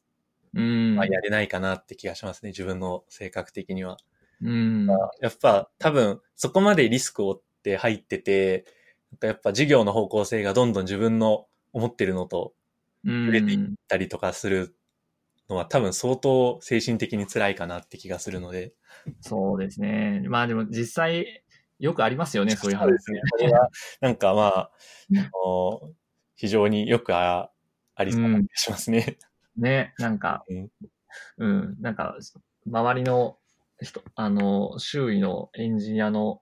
うん。まあ、やれないかなって気がしますね、自分の性格的には。うん。やっぱ多分そこまでリスクを負って入ってて、なんかやっぱ事業の方向性がどんどん自分の思ってるのとうん。触れていったりとかするのは多分相当精神的に辛いかなって気がするので。そうですね。まあでも実際、よくありますよね、そういう話。ですね。これはなんかまあ、あの非常によくあありそうな気がしますね。ね、なんか、うんうん、なんか、周りの人、あの、周囲のエンジニアの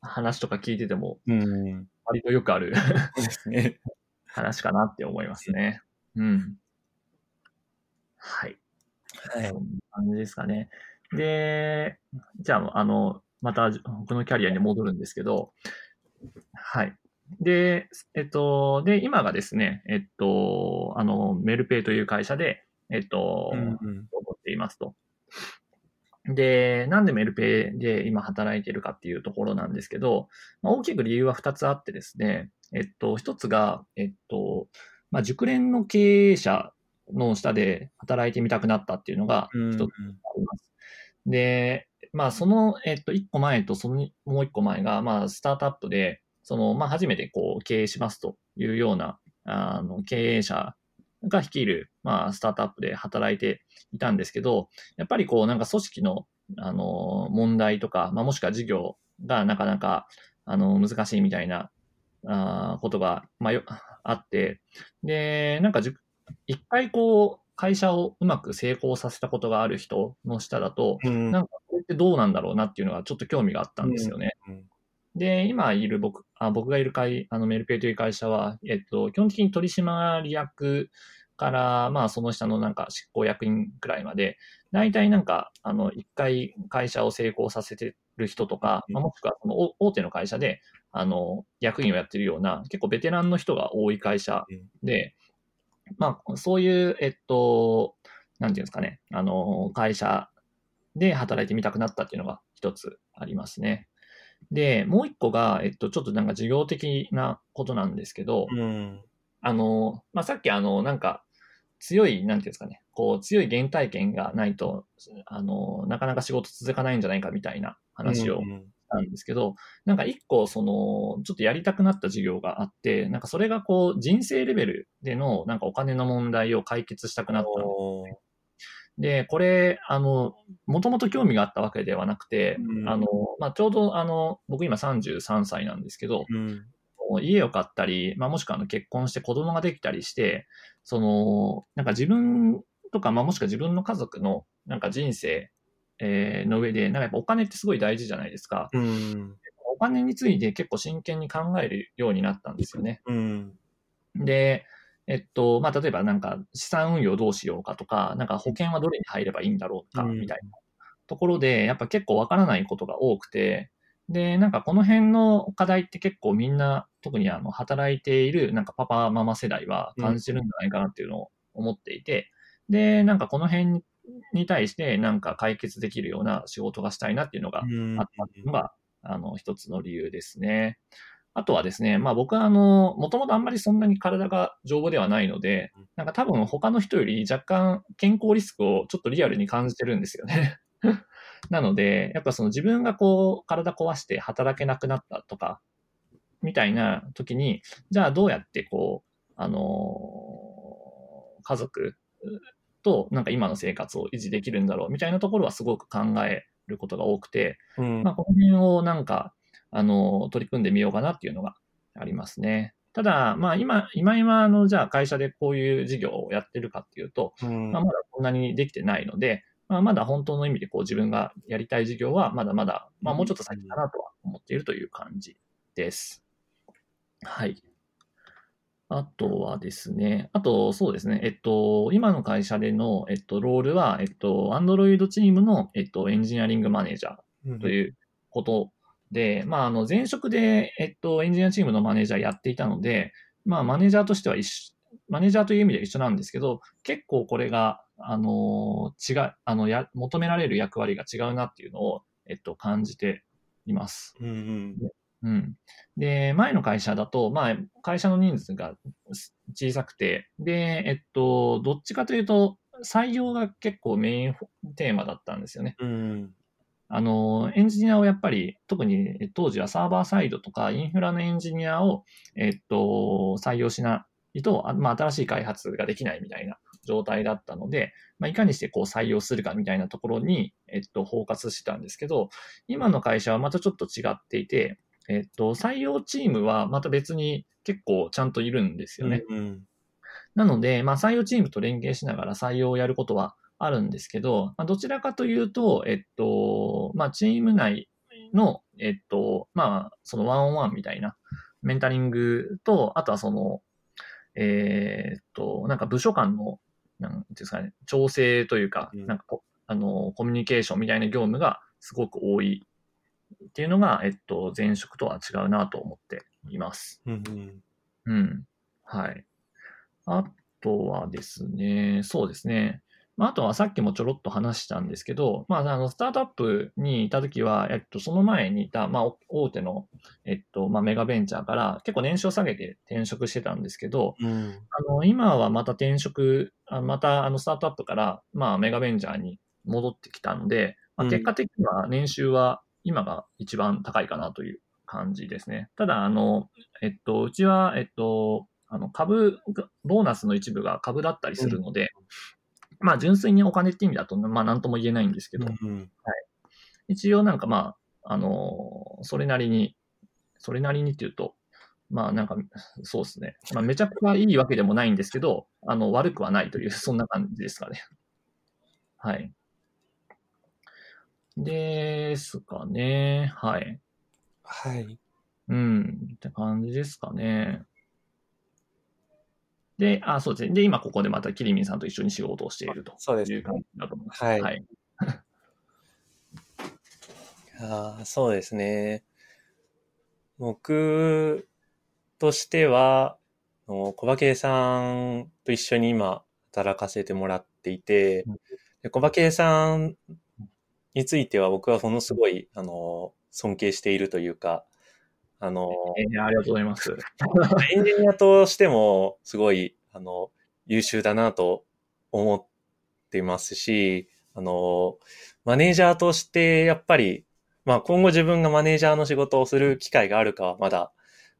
話とか聞いてても、うん。割とよくある。話かなって思いますね。うん。はい。はいそんな感じですかね。で、じゃあ、あの、また僕のキャリアに戻るんですけど、はい。で、えっと、で、今がですね、えっと、あの、メルペイという会社で、えっと、うんうん思っていますと。で、なんでメルペイで今働いているかっていうところなんですけど、まあ、大きく理由は2つあってですね、えっと、1つが、えっと、まあ、熟練の経営者の下で働いてみたくなったっていうのがうん1つあります。で、まあ、その、えっと、1個前とそのもう1個前が、まあ、スタートアップで、その、まあ、初めてこう、経営しますというような、あの、経営者が率いる、まあ、スタートアップで働いていたんですけど、やっぱりこう、なんか組織の、あの、問題とか、まあ、もしくは事業がなかなか、あの、難しいみたいな、あーことが、まあ、よ、あって、で、なんかじゅ、一回こう、会社をうまく成功させたことがある人の下だと、うんなんかこれってどうなんだろうなっていうのがちょっと興味があったんですよね。うんで、今いる僕、あ僕がいる会、あのメルペイという会社は、えっと、基本的に取締役から、まあその下のなんか執行役員くらいまで、大体なんか、あの、一回会社を成功させてる人とか、うんまあ、もしくはその大大手の会社で、あの、役員をやってるような、結構ベテランの人が多い会社で、まあ、そういう、えっと、なんていうんですかね、あの、会社で働いてみたくなったっていうのが一つありますね。で、もう一個が、えっと、ちょっとなんか事業的なことなんですけど、うん。あの、まあ、さっきあの、なんか、強い、なんていうんですかね、こう、強い原体験がないと、あの、なかなか仕事続かないんじゃないかみたいな話をうんしたんですけど、なんか一個、その、ちょっとやりたくなった事業があって、なんかそれがこう、人生レベルでの、なんかお金の問題を解決したくなったんですおーで、これ、あの、もともと興味があったわけではなくて、うんあの、まあ、ちょうど、あの、僕今33歳なんですけど、うん。家を買ったり、まあ、もしくはあの結婚して子供ができたりして、その、なんか自分とか、まあ、もしくは自分の家族の、なんか人生、えーの上で、なんかやっぱお金ってすごい大事じゃないですか。うん。お金について結構真剣に考えるようになったんですよね。うん。で、えっと、まあ、例えばなんか資産運用どうしようかとか、なんか保険はどれに入ればいいんだろうか、うん。みたいな。ところで、やっぱ結構わからないことが多くて、で、なんかこの辺の課題って結構みんな、特にあの、働いているなんかパパママ世代は感じてるんじゃないかなっていうのを思っていて、で、なんかこの辺に対してなんか解決できるような仕事がしたいなっていうのがうん。あったのが、あの、一つの理由ですね。あとはですね、まあ僕はあの、もともとあんまりそんなに体が丈夫ではないのでうん、なんか多分他の人より若干健康リスクをちょっとリアルに感じてるんですよね。なので、やっぱその自分がこう、体壊して働けなくなったとか、みたいな時に、じゃあどうやってこう、あの家族となんか今の生活を維持できるんだろうみたいなところはすごく考えることが多くて、うんまあ、この辺をなんか、あの、取り組んでみようかなっていうのがありますね。ただ、まあ今、今今、あの、じゃあ会社でこういう事業をやってるかっていうと、うんまあ、まだこんなにできてないので、まあ、まだ本当の意味でこう自分がやりたい事業はまだまだ、まあもうちょっと先かなとは思っているという感じです。はい。あとはですね、あとそうですね、えっと、今の会社での、えっと、ロールは、えっと、Android チームの、えっと、エンジニアリングマネージャーということで、まあ、あの、前職で、えっと、エンジニアチームのマネージャーやっていたので、まあ、マネージャーとしては一緒、マネージャーという意味では一緒なんですけど、結構これが、あの、違う、あの、や、求められる役割が違うなっていうのを、えっと、感じています。うんうん。うん。で、前の会社だと、まあ、会社の人数が小さくて、で、えっと、どっちかというと、採用が結構メインテーマだったんですよね。うん。あの、エンジニアをやっぱり、特にえ当時はサーバーサイドとかインフラのエンジニアを、えっと、採用しないと、あまあ、新しい開発ができないみたいな状態だったので、まあ、いかにしてこう採用するかみたいなところに、えっと、フォーカスしてたんですけど、今の会社はまたちょっと違っていて、えっと、採用チームはまた別に結構ちゃんといるんですよね。うん。なので、まあ、採用チームと連携しながら採用をやることはあるんですけど、まあ、どちらかというと、えっと、まあ、チーム内の、えっと、まあ、そのワンオンワンみたいなメンタリングと、あとはその、えーっと、なんか部署間の、なんですかね、調整というか、うんなんかこあの、コミュニケーションみたいな業務がすごく多いっていうのが、えっと、前職とは違うなと思っています。うんうん。うん。はい。あとはですね、そうですね。まあ、あとはさっきもちょろっと話したんですけど、まあ、あの、スタートアップにいたときは、えっと、その前にいた、まあ、お大手の、えっと、まあ、メガベンチャーから結構年収を下げて転職してたんですけど、うん。あの、今はまた転職、あまたあの、スタートアップから、まあ、メガベンチャーに戻ってきたので、まあ、うん結果的には年収は今が一番高いかなという感じですね。ただ、あの、えっと、うちは、えっと、あの、株が、ボーナスの一部が株だったりするので、まあ、純粋にお金って意味だと、まあ、なんとも言えないんですけど、うん。一応なんかまあ、あのそれなりに、それなりにっていうと、まあなんか、そうですね。まあめちゃくちゃいいわけでもないんですけど、あの、悪くはないという、そんな感じですかね。はい。ですかね。はい。はい。うん。って感じですかね。で、あ、そうですね。で、今ここでまたキリミンさんと一緒に仕事をしているとそうですいう感じだと思います。はいはい。ああ、そうですね。僕としては、小馬圭さんと一緒に今働かせてもらっていてうん、で小馬圭さんについては僕はものすごい、あの、尊敬しているというか、あの、えーありがとうございます。エンジニアとしてもすごい、あの、優秀だなと思っていますし、あの、マネージャーとしてやっぱり、まあ今後自分がマネージャーの仕事をする機会があるかはまだ、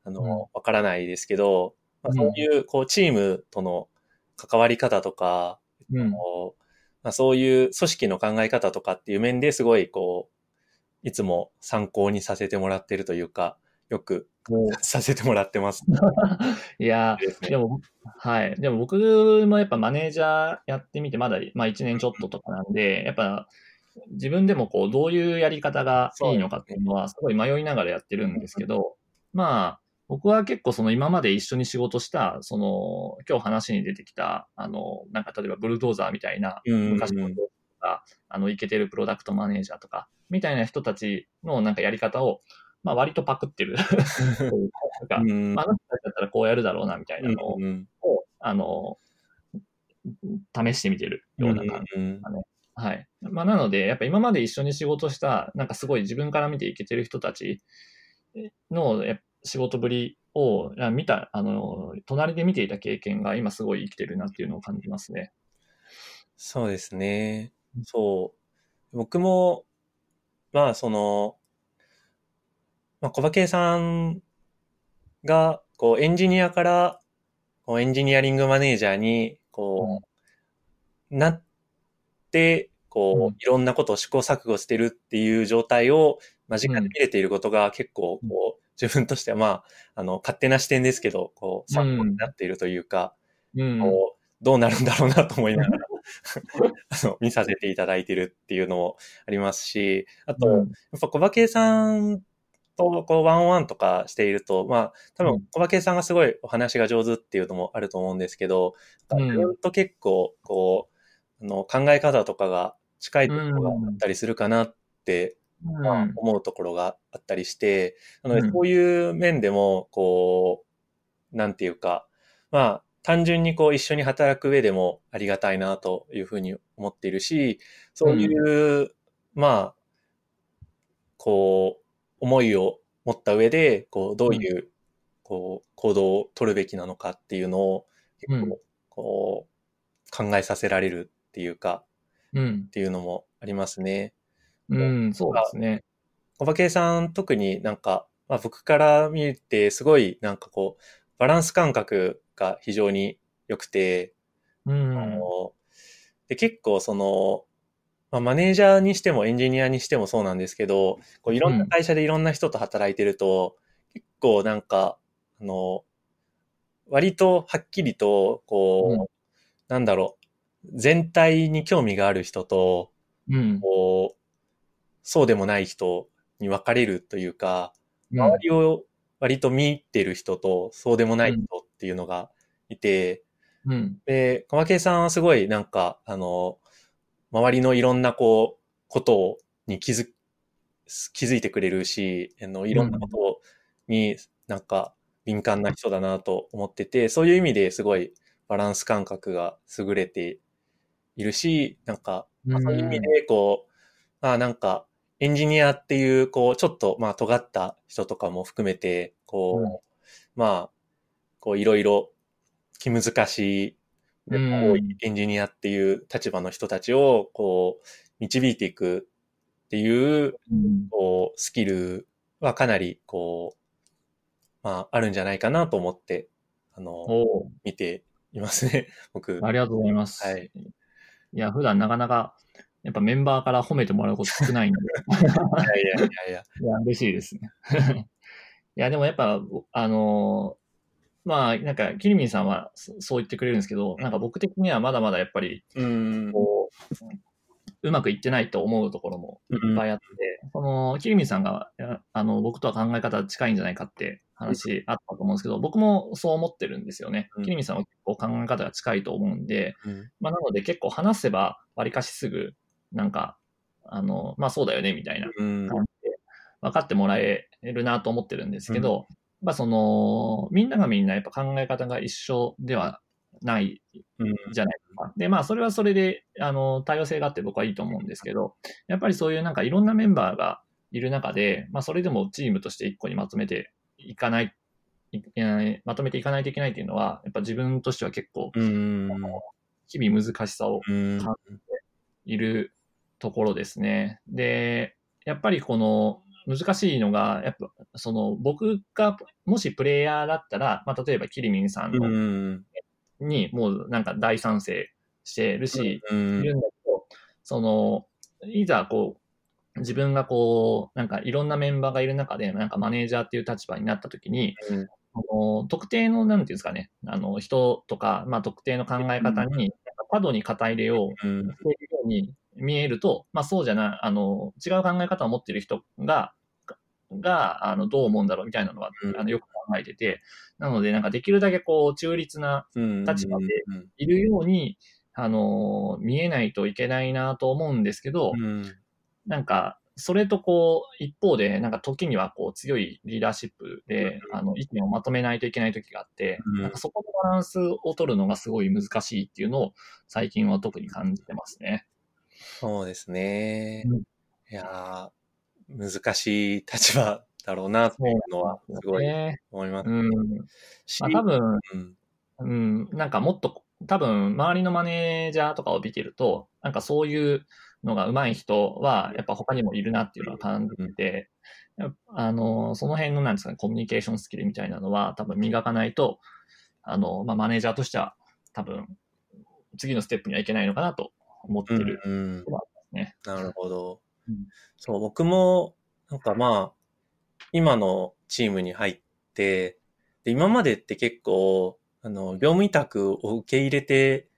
あうんの、わからないですけど、まあ、うんそういう、こう、チームとの関わり方とか、うん。まあ、そういう組織の考え方とかっていう面ですごい、こう、いつも参考にさせてもらってるというか、よく させてもらってます。いやですね。ー、でも、はい。でも僕もやっぱマネージャーやってみてまだ、まあ1年ちょっととかなんで、やっぱ自分でもこう、どういうやり方がいいのかっていうのはすごい迷いながらやってるんですけど、まあ、僕は結構その今まで一緒に仕事した、その、今日話に出てきた、あの、なんか例えばブルドーザーみたいな、昔の人とか、あの、イケてるプロダクトマネージャーとか、みたいな人たちのなんかやり方を、まあ割とパクってる。なんかうんまあ、あの人たちだったらこうやるだろうな、みたいなのを、うんあの、試してみてるような感じ。うんはい。まあ、なので、やっぱ今まで一緒に仕事した、なんかすごい自分から見ていけてる人たちの仕事ぶりをあ見た、あの、隣で見ていた経験が今すごい生きてるなっていうのを感じますね。そうですね。そう。僕も、まあ、その、まあ、小馬圭さんが、こう、エンジニアから、こう、エンジニアリングマネージャーに、こう、なって、こういろんなことを試行錯誤してるっていう状態を間近で見れていることが結構、うん。こう、自分としては、まあ、あの、勝手な視点ですけど、こう、参考になっているというか、うん。こう、どうなるんだろうなと思いながら、あの、見させていただいてるっていうのもありますし、あと、うん。やっぱ小馬圭さんとこうワンワンとかしていると、まあ、多うん。分小馬圭さんがすごいお話が上手っていうのもあると思うんですけど、うん。と結構、こう、あの、考え方とかが近いところがあったりするかなって、まあ思うところがあったりして、なので、うん。そういう面でも、こう、なんていうか、まあ、単純にこう一緒に働く上でもありがたいなというふうに思っているし、そういう、まあ、こう、思いを持った上で、こう、どういう、こう、行動を取るべきなのかっていうのを、結構、こう、考えさせられるっていうか、うんっ。ていうのもありますね。うん、そうですね。小馬圭さん特になんか、まあ僕から見てすごいなんかこう、バランス感覚が非常に良くて、うん。あので結構その、まあ、マネージャーにしてもエンジニアにしてもそうなんですけど、こういろんな会社でいろんな人と働いてると、結構なんか、あの、割とはっきりと、こう、うんなんだろう、全体に興味がある人と、うん。こう、そうでもない人に分かれるというか、うん周りを割と見てる人とそうでもない人っていうのがいて、うん。で、小ケさんはすごいなんか、あの、周りのいろんなこう、ことに気づ、気づいてくれるし、あの、いろんなことになんか敏感な人だなと思ってて、そういう意味ですごいバランス感覚が優れているし、なんか、まあそういう意味で、こう、まあなんか、エンジニアっていう、こう、ちょっと、まあ、尖った人とかも含めて、こう、うん。まあ、こう、いろいろ気難しい、でうん多いエンジニアっていう立場の人たちを、こう、導いていくっていう、うんこう、スキルはかなり、こう、まあ、あるんじゃないかなと思って、あの、見ていますね、僕。ありがとうございます。はい。いや、普段なかなか、やっぱメンバーから褒めてもらうこと少ないんで、いやいやいやいや。いや、嬉しいですね。いや、でもやっぱ、あのーまあ、なんか、キリミンさんはそそう言ってくれるんですけど、なんか僕的にはまだまだやっぱり、うん。こう、うまくいってないと思うところもいっぱいあって、その、キリミンさんが、あの、僕とは考え方近いんじゃないかって話あったと思うんですけど、僕もそう思ってるんですよね。うんキリミンさんは結構考え方が近いと思うんで、うんまあ、なので結構話せば、わりかしすぐ、なんか、あの、まあそうだよね、みたいなうん。感じで分かってもらえるなと思ってるんですけど、まあその、みんながみんなやっぱ考え方が一緒ではないうん。じゃないですか。で、まあそれはそれで、あの、多様性があって僕はいいと思うんですけど、やっぱりそういうなんかいろんなメンバーがいる中で、まあそれでもチームとして一個にまとめていかない、まとめていかないといけないっていうのは、やっぱ自分としては結構、うん。日々難しさをうん。いるところですね。で、やっぱりこの難しいのが、やっぱその僕がもしプレイヤーだったら、まあ、例えばキリミンさんうのん。にもうなんか大賛成してるし、うんいるんだけど、その、いざこう、自分がこう、なんかいろんなメンバーがいる中で、なんかマネージャーっていう立場になった時に、うんあの特定の、なんていうんですかね、あの、人とか、まあ、特定の考え方に、過度に肩入れをうん。しているように見えると、まあそうじゃない、あの、違う考え方を持っている人が、が、あの、どう思うんだろうみたいなのは、うんあのよく考えてて、なので、なんかできるだけこう、中立な、うん。立場でうんいるように、あの、見えないといけないなと思うんですけど、うん。なんか、それとこう、一方で、なんか時にはこう、強いリーダーシップで、うんあの、意見をまとめないといけない時があって、うんなんかそこのバランスを取るのがすごい難しいっていうのを、最近は特に感じてますね。そうですね。うんいやー難しい立場だろうなっていうのはすごいね。思いますうん。し。まあ多分、うん。うん、なんかもっと、多分、周りのマネージャーとかを見てると、なんかそういうのが上手い人は、やっぱ他にもいるなっていうのは感じてて、やっぱあの、その辺のなんですかね、コミュニケーションスキルみたいなのは多分磨かないと、あの、まあ、マネージャーとしては多分、次のステップにはいけないのかなと思ってる。うん。ねなるほどうん。そう、僕も、なんかまあ、今のチームに入って、で今までって結構、あの、業務委託を受け入れて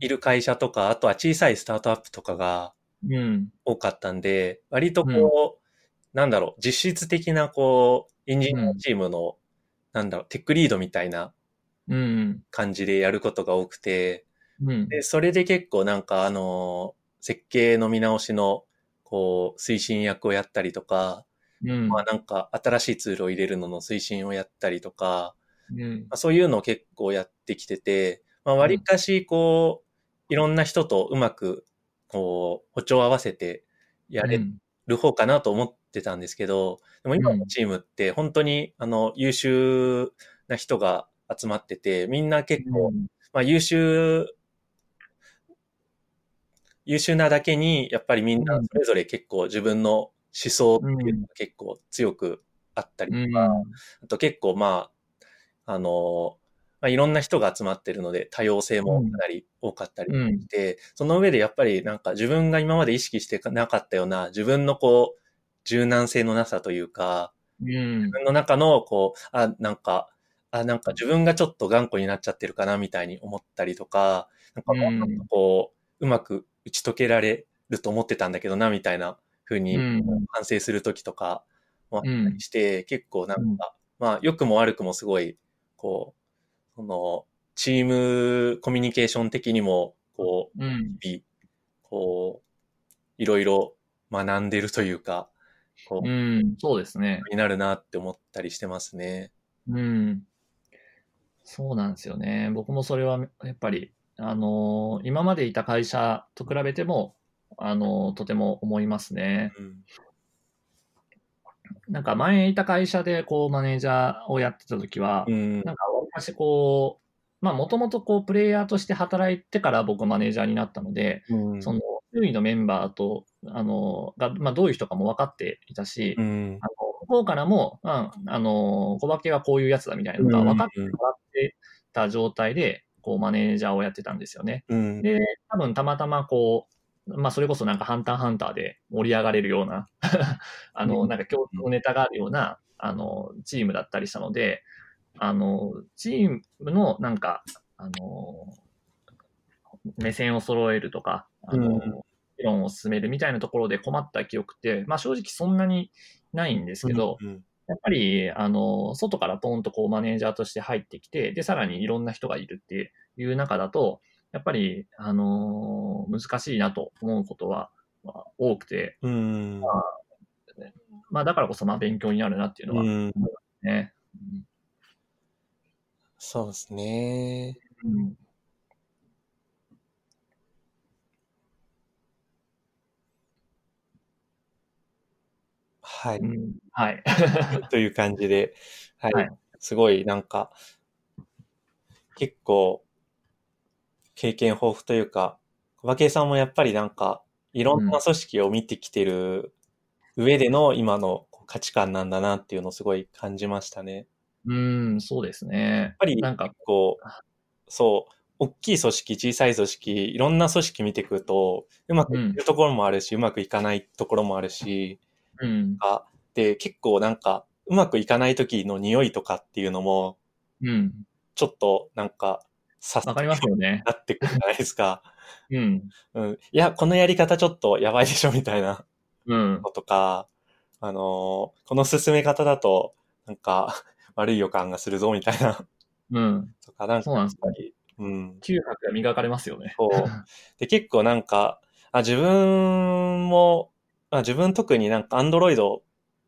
いる会社とか、あとは小さいスタートアップとかがうん。多かったんで、割とこう、なんだろう、実質的なこう、エンジニアチームの、なんだろう、テックリードみたいなうん。感じでやることが多くて、うん。で、それで結構なんかあの、設計の見直しの、こう、推進役をやったりとか、うん。まあなんか新しいツールを入れるのの推進をやったりとか、うん。まあ、そういうのを結構やってきてて、まあ割かしこう、いろんな人とうまく、こう、歩調を合わせてやれる方かなと思っってたんですけど、でも今のチームって本当に、あの、優秀な人が集まってて、みんな結構、うん。まあ優秀、優秀なだけに、やっぱりみんなうん。それぞれ結構自分の思想っていうのが結構強くあったりとか、あと結構まあ、あの、まあ、いろんな人が集まってるので多様性もかなり多かったりうん。して、その上でやっぱりなんか自分が今まで意識してなかったような自分のこう、柔軟性のなさというか、うん。自分の中のこう、あ、なんか、あ、なんか自分がちょっと頑固になっちゃってるかなみたいに思ったりとか、なんかもうちょっとこう、うまく打ち解けられると思ってたんだけどなみたいな風にうん反省するときとかもあったりして、結構なんか、まあ、良くも悪くもすごい、こう、その、チームコミュニケーション的にも、こう、うん日々、こう、いろいろ学んでるというか、こう、うん、そうですね。になるなって思ったりしてますね。うん。そうなんですよね。僕もそれはやっぱり、あのー今までいた会社と比べても、あのーとても思いますね。うん。なんか前いた会社でこうマネージャーをやってた時は、うん。なんか私こう、まあもともとこうプレイヤーとして働いてから僕マネージャーになったので、うんその周囲のメンバーと、あの、が、まあどういう人かも分かっていたし、うんあの、向こうからも、うん、あの、小化けはこういうやつだみたいなのが分かってもらってた状態で、こうマネージャーをやってたんですよね。うん。で、多分たまたまこう、まあそれこそなんかハンターハンターで盛り上がれるような、あの、うんなんか共通のネタがあるような、あの、チームだったりしたので、あの、チームのなんか、あの、目線を揃えるとか、あの、うん議論を進めるみたいなところで困った記憶って、まあ正直そんなにないんですけど、うんやっぱり、あの、外からポンとこうマネージャーとして入ってきて、で、さらにいろんな人がいるっていう中だと、やっぱり、あの難しいなと思うことはまあ多くて、うん。まあだからこそまあ勉強になるなっていうのはうん。ね。そうですね。うんはい。うんはい。という感じで、はい。はいすごいなんか、結構、経験豊富というか、小馬圭さんもやっぱりなんか、いろんな組織を見てきてる上での今の価値観なんだなっていうのをすごい感じましたね。やっうん、そうですね。ぱりなんか結構、そう、大きい組織、小さい組織、いろんな組織見てくると、うまくいってるところもあるし、うまくいかないところもあるし、うん、かで、結構なんか、うまくいかない時の匂いとかっていうのも、うん。ちょっとなんか、さわかりますよね。なってくるじゃないですか。うん。うん。いや、このやり方ちょっとやばいでしょみたいなうん。のとか、あのーこの進め方だと、なんか、悪い予感がするぞみたいな、うん。とか、なんか、そうなんですやっぱりうん。嗅覚が磨かれますよね。そう。で、結構なんか、あ、自分も、あ自分特になんかアンドロイド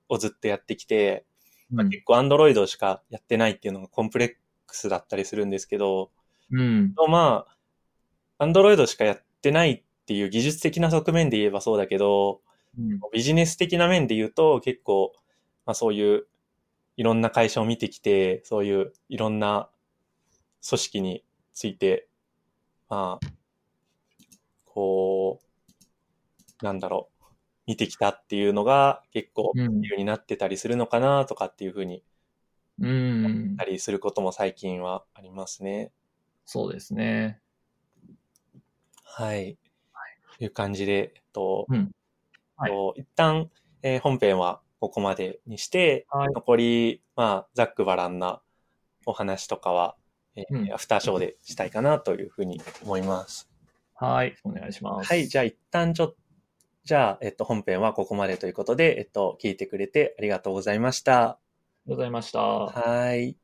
をずっとやってきて、まあ、うん結構アンドロイドしかやってないっていうのがコンプレックスだったりするんですけど、うん。まあ、アンドロイドしかやってないっていう技術的な側面で言えばそうだけど、うん。ビジネス的な面で言うと結構、まあそういういろんな会社を見てきて、そういういろんな組織について、まあ、こう、なんだろう、見てきたっていうのが結構うん理由になってたりするのかなとかっていうふうにうんた。りすることも最近はありますね。そうですね。はい。という感じで、えっと、うんはいと一旦、えー本編はここまでにして、はい残り、まあ、ざっくばらんなお話とかは、えーうんアフターショーでしたいかなというふうに思います。はい。お願いします。はい。じゃあ一旦ちょっと、じゃあ、えっと、本編はここまでということで、えっと、聞いてくれてありがとうございました。ありがとうございました。はい。